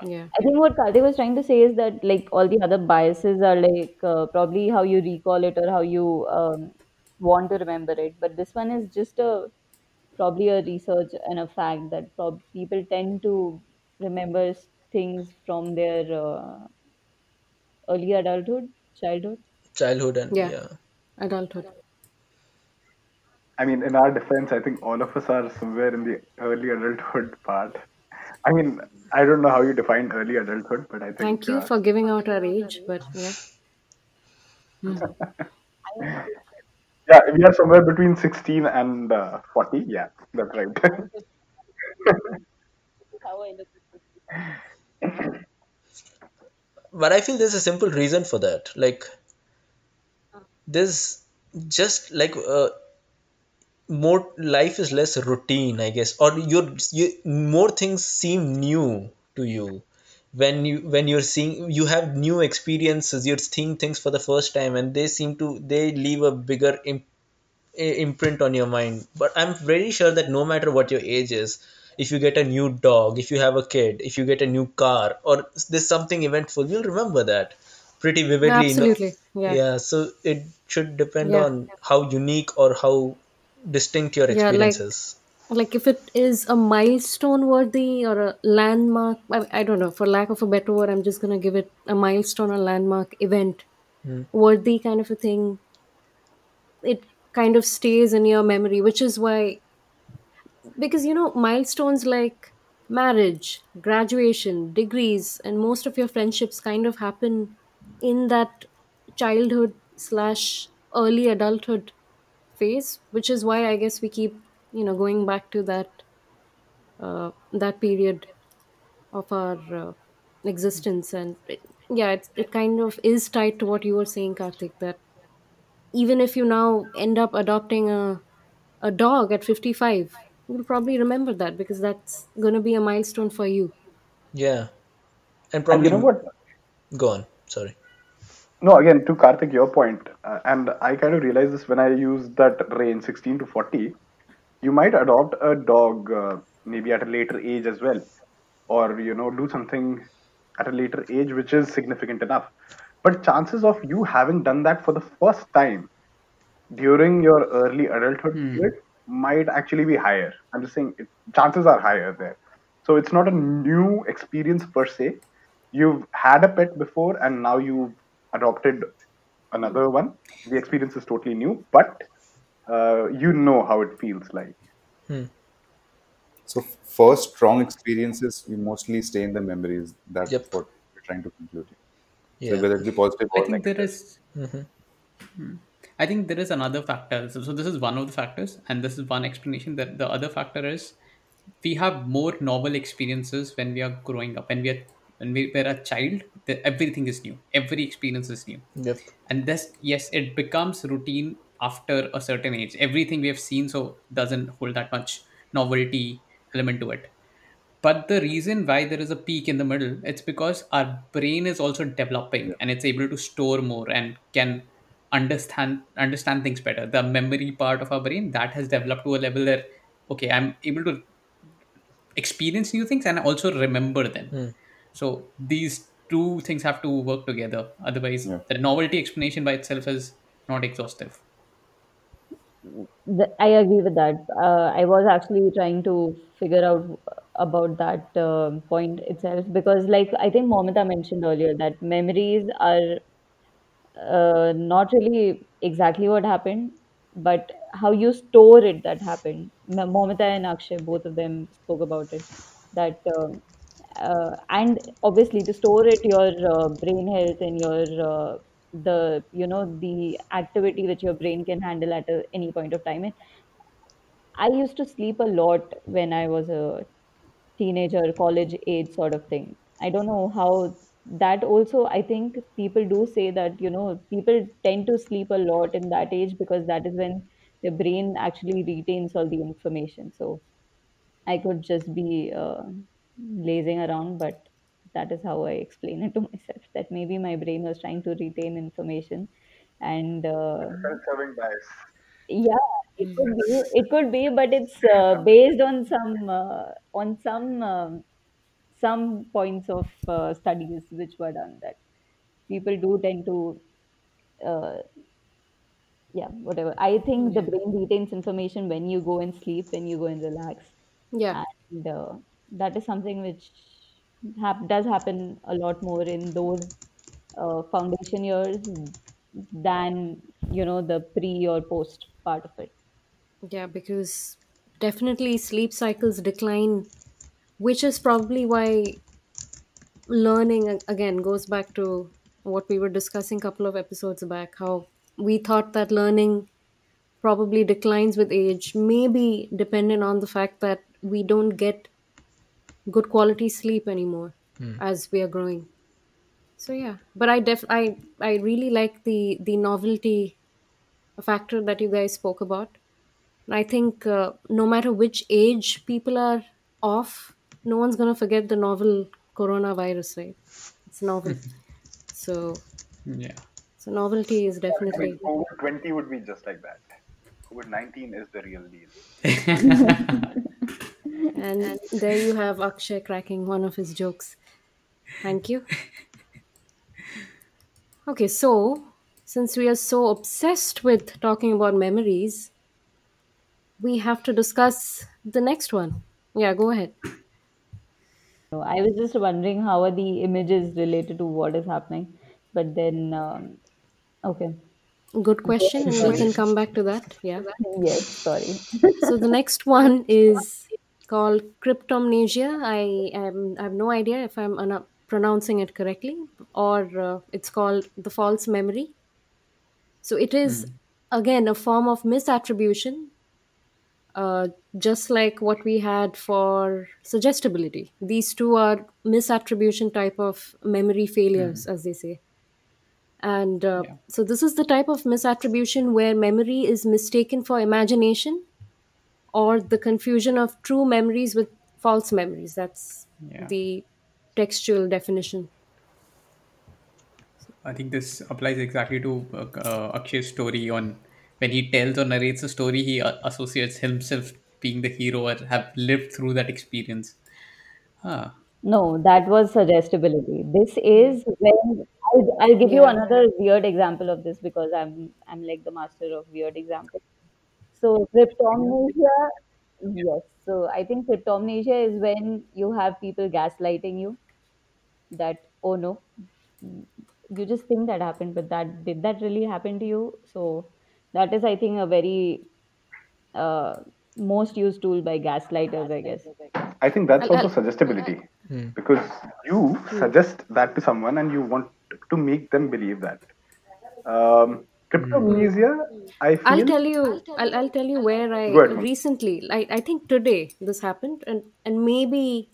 Yeah, I think what Karthik was trying to say is that like all the other biases are like uh, probably how you recall it or how you um, want to remember it. But this one is just a probably a research and a fact that prob- people tend to remember s- things from their uh, early adulthood, childhood. Childhood and yeah, yeah. adulthood. I mean, in our defense, I think all of us are somewhere in the early adulthood part. I mean, I don't know how you define early adulthood, but I think. Thank you uh, for giving out our age, but yeah, yeah, we are somewhere between 16 and uh, 40. Yeah, that's right. How I look But I feel there's a simple reason for that. Like there's just like uh, more life is less routine, I guess, or you're you more things seem new to you when you when you're seeing you have new experiences. You're seeing things for the first time, and they seem to they leave a bigger imp imprint on your mind. But I'm very sure that no matter what your age is, if you get a new dog, if you have a kid, if you get a new car, or there's something eventful, you'll remember that pretty vividly. Absolutely. Yeah, yeah, so it should depend yeah, on how unique or how distinct your yeah. Like like if it is a milestone worthy or a landmark I, I don't know for lack of a better word i'm just going to give it a milestone or landmark event Hmm. worthy kind of a thing it kind of stays in your memory which is why because you know milestones like marriage graduation degrees and most of your friendships kind of happen in that childhood slash early adulthood phase which is why i guess we keep you know going back to that uh, that period of our uh, existence and it, yeah it, it kind of is tied to what you were saying karthik that even if you now end up adopting a a dog at 55 you'll probably remember that because that's going to be a milestone for you Yeah, and and you know probably what? go on. Sorry. No, again, to Karthik, your point, uh, and I kind of realized this when I used that range 16 to 40. You might adopt a dog uh, maybe at a later age as well, or you know, do something at a later age, which is significant enough. But chances of you having done that for the first time during your early adulthood period might actually be higher. I'm just saying it, chances are higher there. So it's not a new experience per se. You've had a pet before and now you adopted another one. The experience is totally new, but uh, you know how it feels like. So first strong experiences, you mostly stay in the memories. That's Yep. what we're trying to conclude. Yeah. So whether it be positive I or think there negative. is. I think there is another factor. So, so this is one of the factors, and this is one explanation. That the other factor is we have more novel experiences when we are growing up. When we are when we were a child, the, everything is new. Every experience is new, Yep. and this yes, it becomes routine after a certain age. Everything we have seen so doesn't hold that much novelty element to it but the reason why there is a peak in the middle it's because our brain is also developing and it's able to store more and can understand understand things better the memory part of our brain that has developed to a level where okay i'm able to experience new things and also remember them hmm. So these two things have to work together otherwise Yeah. the novelty explanation by itself is not exhaustive I agree with that. Uh, I was actually trying to figure out about that um point itself because, like, I think Momita mentioned earlier that memories are uh, not really exactly what happened, but how you store it that happened. M- Momita and Akshay, both of them spoke about it. That um, uh, and obviously to store it, your uh, brain health and your uh, the you know the activity which your brain can handle at a, any point of time. And I used to sleep a lot when I was a teenager, college age sort of thing. I don't know how that also, I think people do say that, you know, people tend to sleep a lot in that age because that is when the brain actually retains all the information. So I could just be uh, lazing around, but that is how I explain it to myself that maybe my brain was trying to retain information and uh, Self-serving bias. yeah, it could be. It could be, but it's uh, based on some uh, on some um, some points of uh, studies which were done that people do tend to uh, yeah whatever. I think the brain retains information when you go and sleep, when you go and relax, Yeah. and uh, that is something which does happen a lot more in those uh, foundation years than you know the pre or post part of it. Yeah, because definitely sleep cycles decline, which is probably why learning again goes back to what we were discussing a couple of episodes back how we thought that learning probably declines with age maybe dependent on the fact that we don't get good quality sleep anymore as we are growing. So yeah. But i def i i really like the the novelty factor that you guys spoke about. And i think uh, no matter which age people are off no one's going to forget the novel coronavirus right? It's novel. So yeah. so novelty is definitely COVID 20 would be just like that. COVID 19 is the real deal. and there you have akshay cracking one of his jokes. Thank you. Okay so since we are so obsessed with talking about memories we have to discuss the next one. Yeah go ahead. No, I was just wondering how are the images related to what is happening, but then um, okay, good question and we sorry. can come back to that. Yeah. Yes, sorry. So the next one is called cryptomnesia. I am I have no idea if I'm pronouncing it correctly, or uh, it's called the false memory. So it is again a form of misattribution, uh, just like what we had for suggestibility. These two are misattribution type of memory failures, as they say. And uh, Yeah. so this is the type of misattribution where memory is mistaken for imagination or the confusion of true memories with false memories. That's Yeah. the textual definition. I think this applies exactly to uh, uh, Akshay's story on when he tells or narrates a story, he uh, associates himself being the hero or have lived through that experience. Huh. No, that was suggestibility. This is when I'll, I'll give you Yeah. another weird example of this because I'm I'm like the master of weird examples. So cryptomnesia, yes. So I think cryptomnesia is when you have people gaslighting you that oh no, you just think that happened, but that did that really happen to you? So that is I think a very uh, most used tool by gaslighters, I guess. I think that's also I'll, suggestibility Hmm. because you hmm. suggest that to someone and you want to make them believe that. Um. Cryptomnesia, I I'll tell you. I'll, I'll tell you where I ahead, recently. I, I think today this happened, and and maybe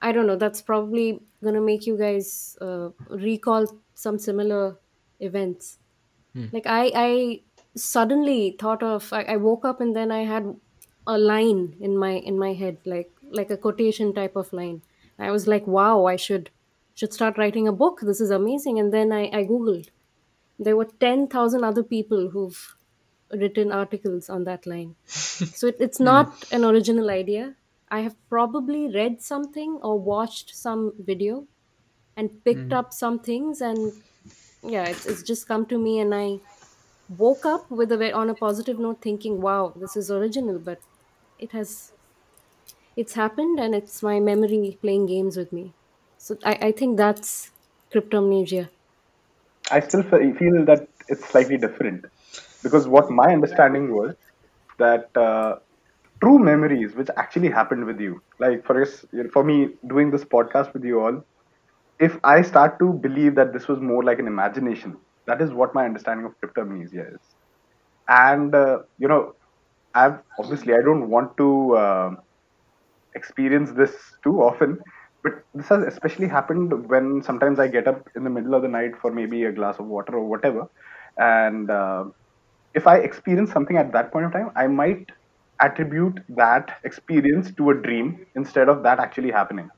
I don't know. That's probably gonna make you guys uh, recall some similar events. Hmm. Like I I suddenly thought of. I, I woke up and then I had a line in my in my head, like like a quotation type of line. I was like, wow, I should should start writing a book. This is amazing. And then I I googled. There were ten thousand other people who've written articles on that line. So it, it's Hmm. not an original idea. I have probably read something or watched some video and picked Hmm. up some things, and yeah, it's, it's just come to me, and I woke up with a on a positive note, thinking, "Wow, this is original." But it has it's happened, and it's my memory playing games with me. So I, I think that's cryptomnesia. I still feel that it's slightly different because what my understanding was that uh, true memories which actually happened with you, like for us, for me doing this podcast with you all, if I start to believe that this was more like an imagination, that is what my understanding of cryptomnesia is. And uh, you know, I've obviously I don't want to uh, experience this too often, but this has especially happened when sometimes I get up in the middle of the night for maybe a glass of water or whatever, and uh, if I experience something at that point of time, I might attribute that experience to a dream instead of that actually happening.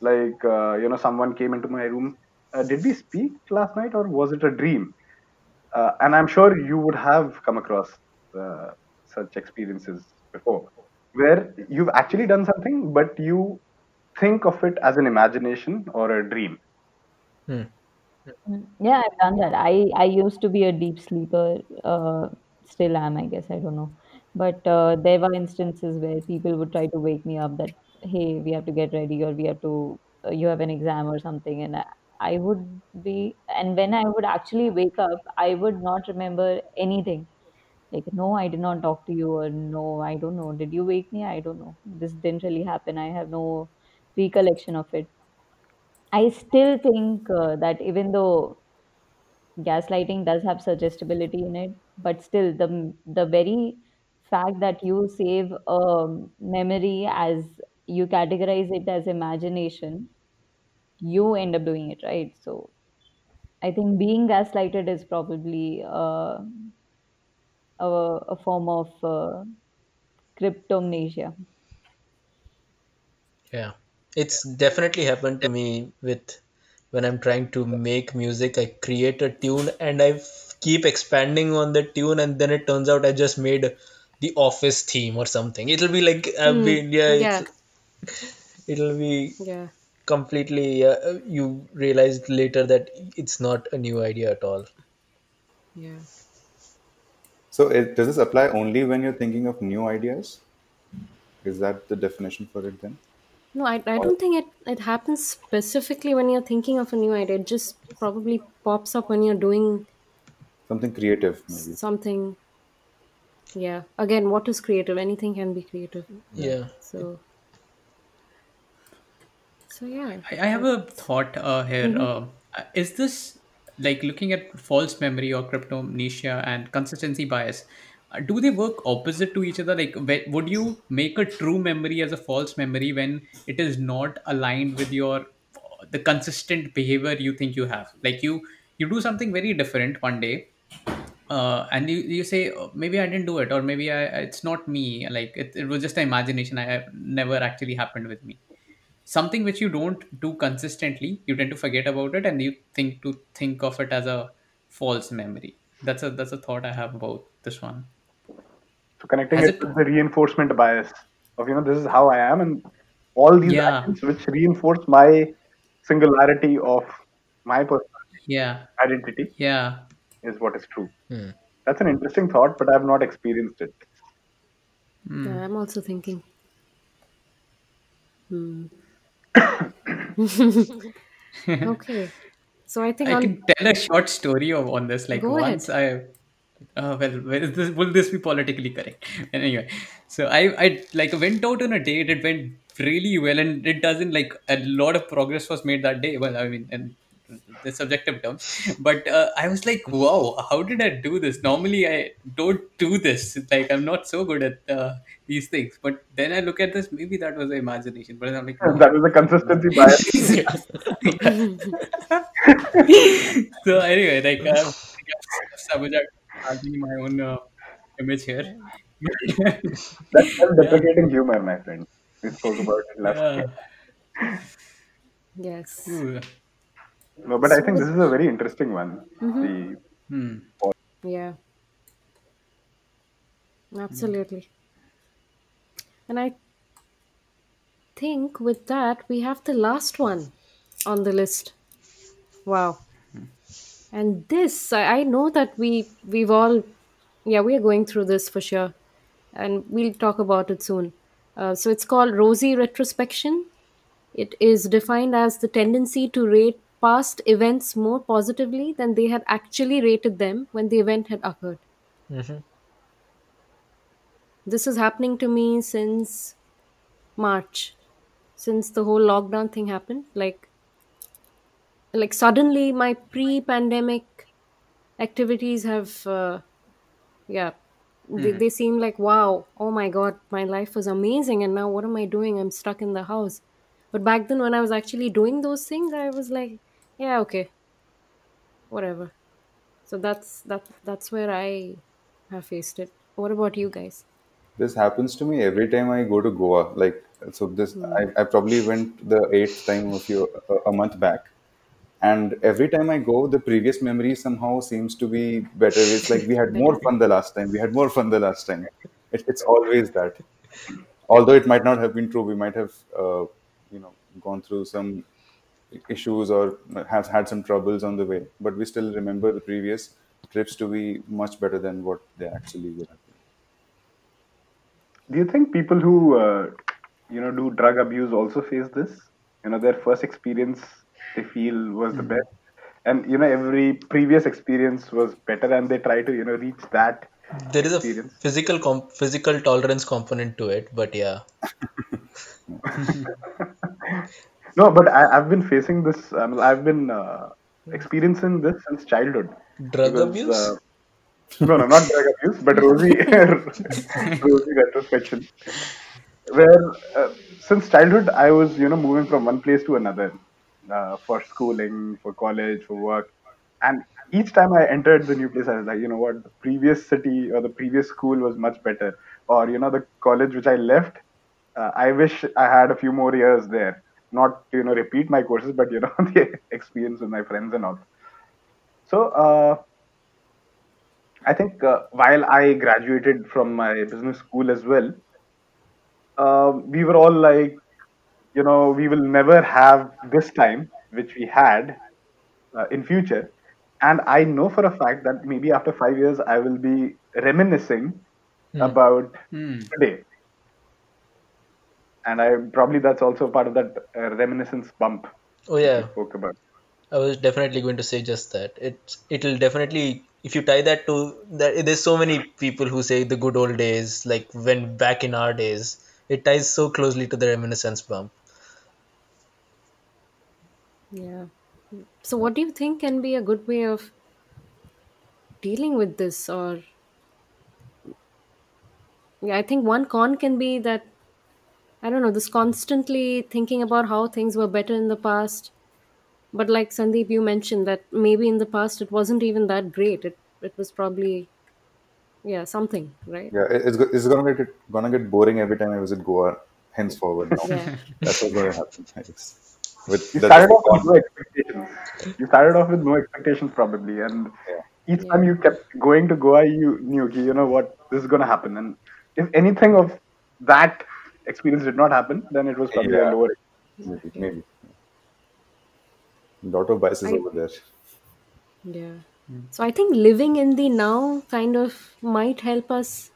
Like, uh, you know, someone came into my room. Uh, did we speak last night or was it a dream? Uh, and I'm sure you would have come across uh, such experiences before, where you've actually done something, but you think of it as an imagination or a dream. Hmm. Mm, Yeah, I've done that. I I used to be a deep sleeper. Uh, still am, I guess. I don't know. But uh, there were instances where people would try to wake me up that, hey, we have to get ready or we have to, uh, you have an exam or something. And I, I would be, and when I would actually wake up, I would not remember anything. Like, no, I did not talk to you, or no, I don't know. Did you wake me? I don't know. This didn't really happen. I have no recollection of it. I still think uh, that even though gaslighting does have suggestibility in it but still the the very fact that you save a memory as you categorize it as imagination you end up doing it right so i think being gaslighted is probably uh, a, a form of uh, cryptomnesia Yeah. It's definitely happened to me with when I'm trying to make music. I create a tune and I keep expanding on the tune, and then it turns out I just made the Office theme or something. It'll be like I've Hmm. yeah. Yeah. it'll be Yeah. completely. Uh, you realize later that it's not a new idea at all. Yeah. So, it, does this apply only when you're thinking of new ideas? Is that the definition for it then? No, I, I Or don't think it, it happens specifically when you're thinking of a new idea. It just probably pops up when you're doing something creative, maybe? something. Yeah. Again, what is creative? Anything can be creative. Yeah. Yeah. So, so yeah, I, I have a that's. thought uh, here. hmm Uh, is this like looking at false memory or cryptomnesia and consistency bias? Do they work opposite to each other? Like, would you make a true memory as a false memory when it is not aligned with your the consistent behavior you think you have? Like you you do something very different one day, uh, and you, you say "Oh, maybe I didn't do it, or maybe I it's not me. Like it, it was just an imagination. I- never actually happened with me something which you don't do consistently you tend to forget about it and you think to think of it as a false memory that's a that's a thought i have about this one So connecting it it to the reinforcement bias of you know this is how I am, and all these Yeah, actions which reinforce my singularity of my personality yeah, identity yeah. is what is true. Hmm. That's an interesting thought, but I've not experienced it. Yeah, I'm also thinking. Hmm. Okay. So I think I on can tell a short story of on this. Like go ahead. once I, uh, well, well this, will this be politically correct? Anyway, so I, I like went out on a date. It went really well, and it doesn't like a lot of progress was made that day. Well, I mean, and the subjective terms, but uh, I was like, wow, how did I do this? Normally, I don't do this. Like I'm not so good at uh, these things. But then I look at this. Maybe that was the imagination. But I'm like, no, That is a consistency bias. so anyway, like uh, Sabuja having my own uh, image here. That's yeah, self-deprecating humor, my friend. We spoke about it last yeah. Yes. Ooh. No, but I think this is a very interesting one. hmm The Hmm. yeah, absolutely. And I think with that we have the last one on the list. Wow. And this I, I know that we we've all yeah, we are going through this for sure. And we'll talk about it soon. Uh, so it's called rosy retrospection. It is defined as the tendency to rate past events more positively than they had actually rated them when the event had occurred. Mhm. This is happening to me since March, since the whole lockdown thing happened. Like, like suddenly my pre-pandemic activities have, uh, yeah, they, Hmm. they seem like wow, oh my god, my life was amazing, and now what am I doing? I'm stuck in the house. But back then, when I was actually doing those things, I was like, yeah, okay, whatever. So that's that that's where I have faced it. What about you guys? This happens to me every time I go to Goa. Like, so this, Hmm. I, I probably went the eighth time a few a, a month back, and every time I go, the previous memory somehow seems to be better. It's like we had more fun the last time. We had more fun the last time. It, it's always that. Although it might not have been true, we might have, uh, you know, gone through some issues or have had some troubles on the way, but we still remember the previous trips to be much better than what they actually were. Do you think people who uh, you know do drug abuse also face this? You know, their first experience they feel was the best, and you know every previous experience was better, and they try to you know reach that There is a physical comp physical tolerance component to it, but yeah. No, but I, I've been facing this. Um, I've been uh, experiencing this since childhood Drug because abuse? uh, no, no, not drug abuse, but rosy, rosy retrospection. Where uh, since childhood I was, you know, moving from one place to another uh, for schooling, for college, for work, and each time I entered the new place, I was like, you know what, the previous city or the previous school was much better, or you know, the college which I left, uh, I wish I had a few more years there, not you know repeat my courses, but you know the experience with my friends and all. So. Uh, I think uh, while I graduated from my business school as well, uh, we were all like, you know, we will never have this time which we had uh, in future. And I know for a fact that maybe after five years, I will be reminiscing Hmm. about Hmm. today. And I probably that's also part of that uh, reminiscence bump Oh yeah, spoke about. I was definitely going to say just that. It it'll definitely if you tie that to that there's so many people who say the good old days, like when back in our days, it ties so closely to the reminiscence bump. Yeah. So what do you think can be a good way of dealing with this or yeah, I think one con can be that I don't know, this constantly thinking about how things were better in the past. But like Sandeep, you mentioned that maybe in the past it wasn't even that great. It it was probably yeah, something, right? Yeah, it- it's, go- it's gonna get gonna get boring every time I visit Goa henceforward now. Yeah. That's what's gonna happen, I guess. With You started off with no expectations. You started off with no expectations probably, and Yeah. each time you kept going to Goa, you knew, you know what, this is gonna happen. And if anything of that experience did not happen, then it was probably a lower. maybe, Yeah. maybe. Lot of biases I over there. yeah. So I think living in the now kind of might help us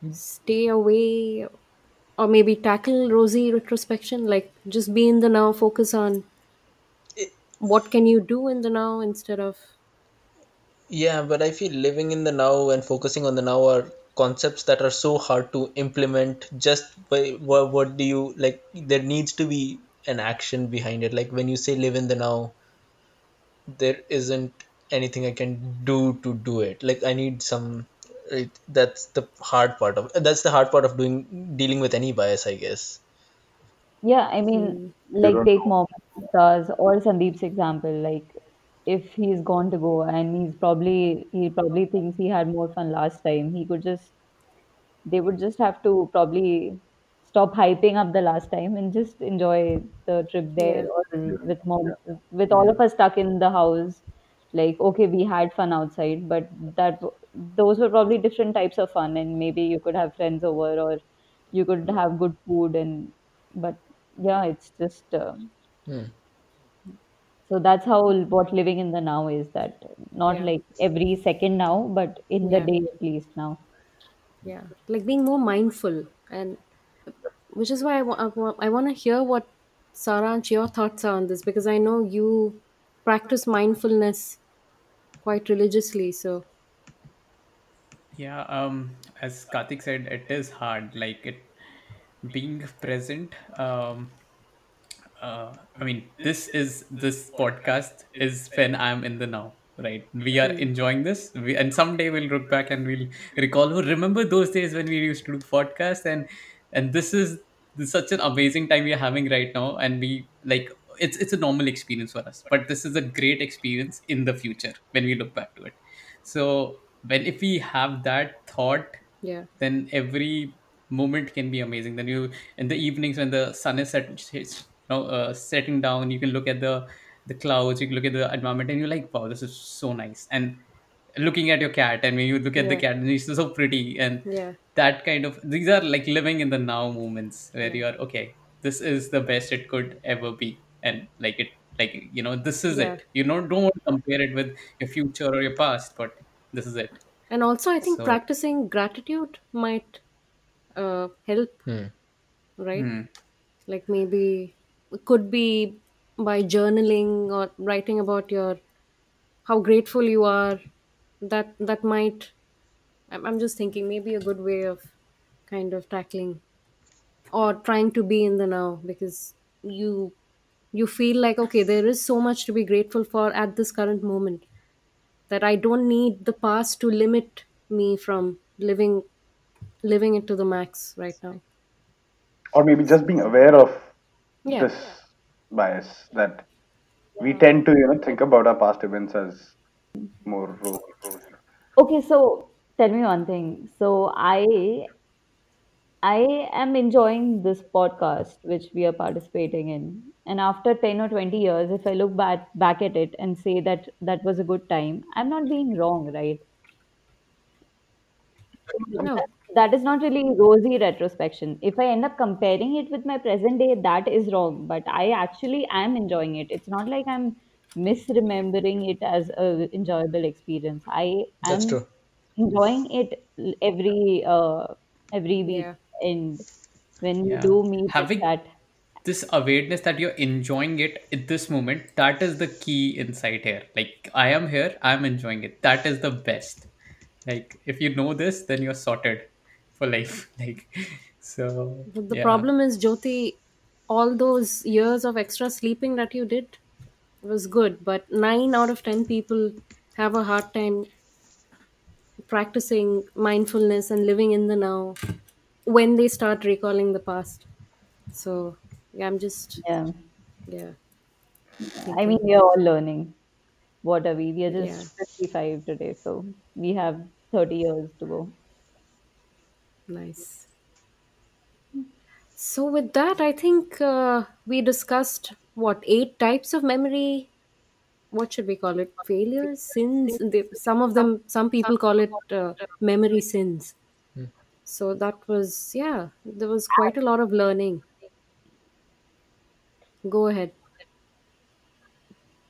hmm. stay away or maybe tackle rosy retrospection like just be in the now focus on what can you do in the now instead of yeah, but I feel living in the now and focusing on the now are concepts that are so hard to implement just by what, what do you like there needs to be an action behind it like when you say live in the now there isn't anything I can do to do it. Like I need some. It, that's the hard part of. That's the hard part of doing dealing with any bias, I guess. Yeah, I mean, Hmm. Like don't take know. Mohammed Stars or Sandeep's example. Like, if he's gone to go and he's probably he probably thinks he had more fun last time, he could just they would just have to probably stop hyping up the last time and just enjoy the trip there yeah or with mom yeah, with all of us stuck in the house like okay we had fun outside but that w- those were probably different types of fun and maybe you could have friends over or you could have good food and but yeah it's just uh, Hmm. so that's how what living in the now is that not yeah. like every second now but in the yeah. day at least now. Yeah. Like being more mindful and which is why I wa- I wa- I want to hear what Saransh your thoughts are on this because I know you practice mindfulness quite religiously so Yeah, um, as Karthik said, it is hard. Like it being present. Um, uh, I mean, this is this podcast is when I'm in the now, right? We are hmm. enjoying this, we, and someday we'll look back and we'll recall. Oh, remember those days when we used to do the podcast, and and this is this is such an amazing time we are having right now, and we like it's it's a normal experience for us, but this is a great experience in the future when we look back to it. So when if we have that thought yeah. then every moment can be amazing. Then you in the evenings when the sun is set, it's, you know, uh, setting down you can look at the the clouds you can look at the environment and you're like wow this is so nice. And looking at your cat and when you look at the cat and it's so pretty and yeah. that kind of these are like living in the now moments where yeah. you are okay this is the best it could ever be. And like it like you know this is yeah. It you know don't to compare it with your future or your past but this is it. And also I think so practicing gratitude might uh, help Hmm. right? Hmm, like maybe it could be by journaling or writing about your how grateful you are that that might I'm, I'm just thinking maybe a good way of kind of tackling or trying to be in the now because you you feel like okay there is so much to be grateful for at this current moment that i don't need the past to limit me from living living it to the max right now or maybe just being aware of yeah this bias that we tend to you know think about our past events as more ro- Okay, so tell me one thing. So I I am enjoying this podcast which we are participating in. And after 10 or 20 years, if I look back back at it and say that that was a good time, I'm not being wrong, right? no That, that is not really rosy retrospection. If I end up comparing it with my present day, that is wrong. But I actually am enjoying it. It's not like I'm misremembering it as a enjoyable experience. I That's am enjoying it every uh, every week yeah and when you yeah. do meet having that. this awareness that you're enjoying it at this moment that is the key insight here. Like i am here i'm enjoying it. That is the best. Like if you know this then you're sorted for life. Like so the, the yeah. problem is jyoti all those years of extra sleeping that you did was good but 9 out of 10 people have a hard time practicing mindfulness and living in the now when they start recalling the past. So yeah i'm just yeah. yeah. I mean we are all learning. What are we? We are yeah. just 55 today so we have 30 years to go. Nice. So with that i think uh, we discussed what eight types of memory? What should we call it? Failures? Sins? They, some of them some people call it uh, memory sins. So that was, yeah, there was quite a lot of learning. Go ahead.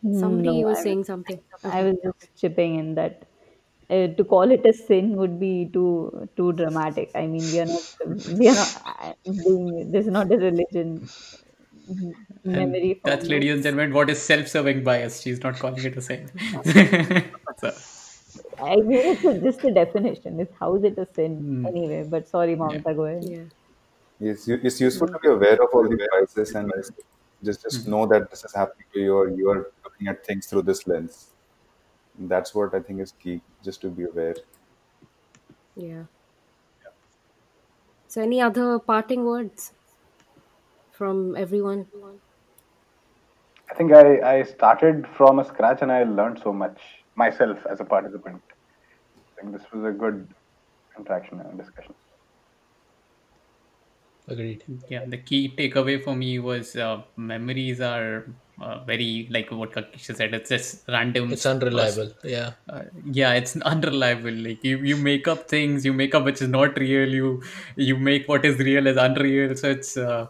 Hmm, Somebody No, was I was saying something. I Okay. was just chipping in that uh, to call it a sin would be too too dramatic. I mean, we are not we are not uh, being this is not a religion. And Memory that's, ladies and gentlemen, what is self-serving bias. She's not calling it a sin. so, I mean, it's a, just a definition. It's how is it a sin mm, anyway? But sorry, yeah. Go ahead. Yeah. It's, it's useful to be aware of all the biases and just just Mhm. know that this is happening to you or you are looking at things through this lens. That's what I think is key, just to be aware. Yeah. So, any other parting words from everyone? I think I, I started from a scratch and I learned so much myself as a participant. I think this was a good interaction and discussion. Agreed. Yeah, the key takeaway for me was uh, memories are uh, very like what Kakisha said. It's just random. It's s- unreliable. Yeah. Uh, yeah, it's unreliable. Like you, you make up things. You make up which is not real. You you make what is real as unreal. So it's uh,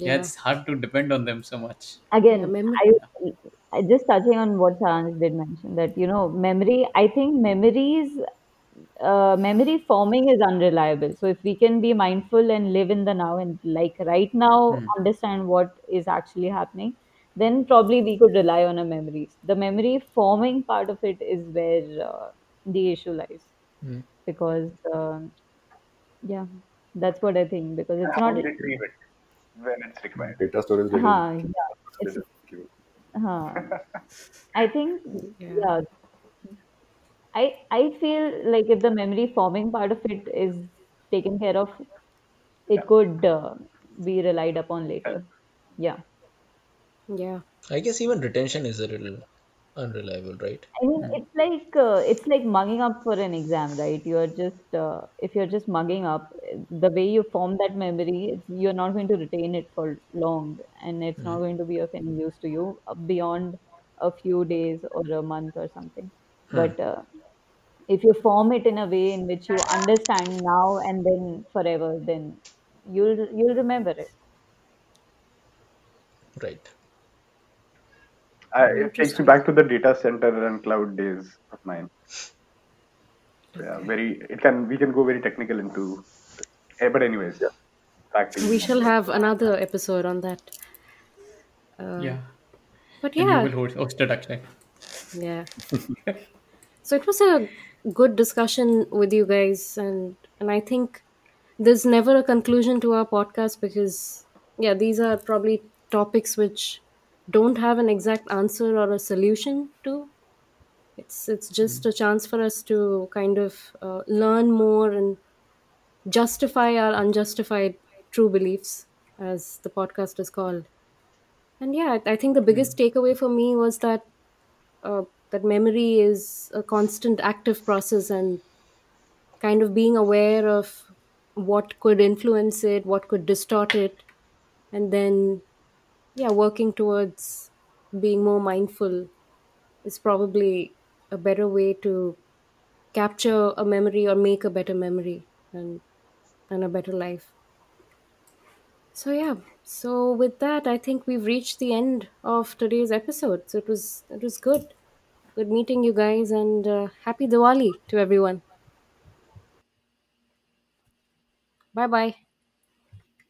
yeah, Yeah. it's hard to depend on them so much. Again, Memory. I, I just touching on what Saransh did mention that you know memory. I think memories uh, memory forming is unreliable. So if we can be mindful and live in the now and like right now Hmm. understand what is actually happening, then probably we could rely on our memories. The memory forming part of it is where uh, the issue lies Mm. because um, yeah, that's what I think because it's how not. we retrieve it when it's required. Data storage doesn't Huh, yeah, it's doesn't give it. Huh. I think Yeah. yeah, I I feel like if the memory forming part of it is taken care of, Yeah. it could uh, be relied upon later. Yeah. Yeah. I guess even retention is a little unreliable, right? I mean, it's like uh, it's like mugging up for an exam, right? You're just uh, if you're just mugging up, the way you form that memory, it's, you're not going to retain it for long, and it's not Mm. going to be of any use to you uh, beyond a few days or a month or something. Hmm. But uh, if you form it in a way in which you understand now and then forever, then you'll you'll remember it. Right. Uh, it takes me back to the data center and cloud days of mine. Yeah, very. It can we can go very technical into. Eh, but anyways, Yeah. back to We you. shall have another episode on that. Uh, Yeah, but and you yeah, will host, host it actually. yeah. So it was a good discussion with you guys, and and I think there's never a conclusion to our podcast because yeah, these are probably topics which don't have an exact answer or a solution to. It's it's just a chance for us to kind of uh, learn more and justify our unjustified true beliefs, as the podcast is called. And yeah, I think the biggest takeaway for me was that uh, that memory is a constant active process and kind of being aware of what could influence it, what could distort it, and then yeah, working towards being more mindful is probably a better way to capture a memory or make a better memory and and a better life. So yeah, so with that, I think we've reached the end of today's episode. So it was it was good, good meeting you guys, and uh, happy Diwali to everyone. Bye bye.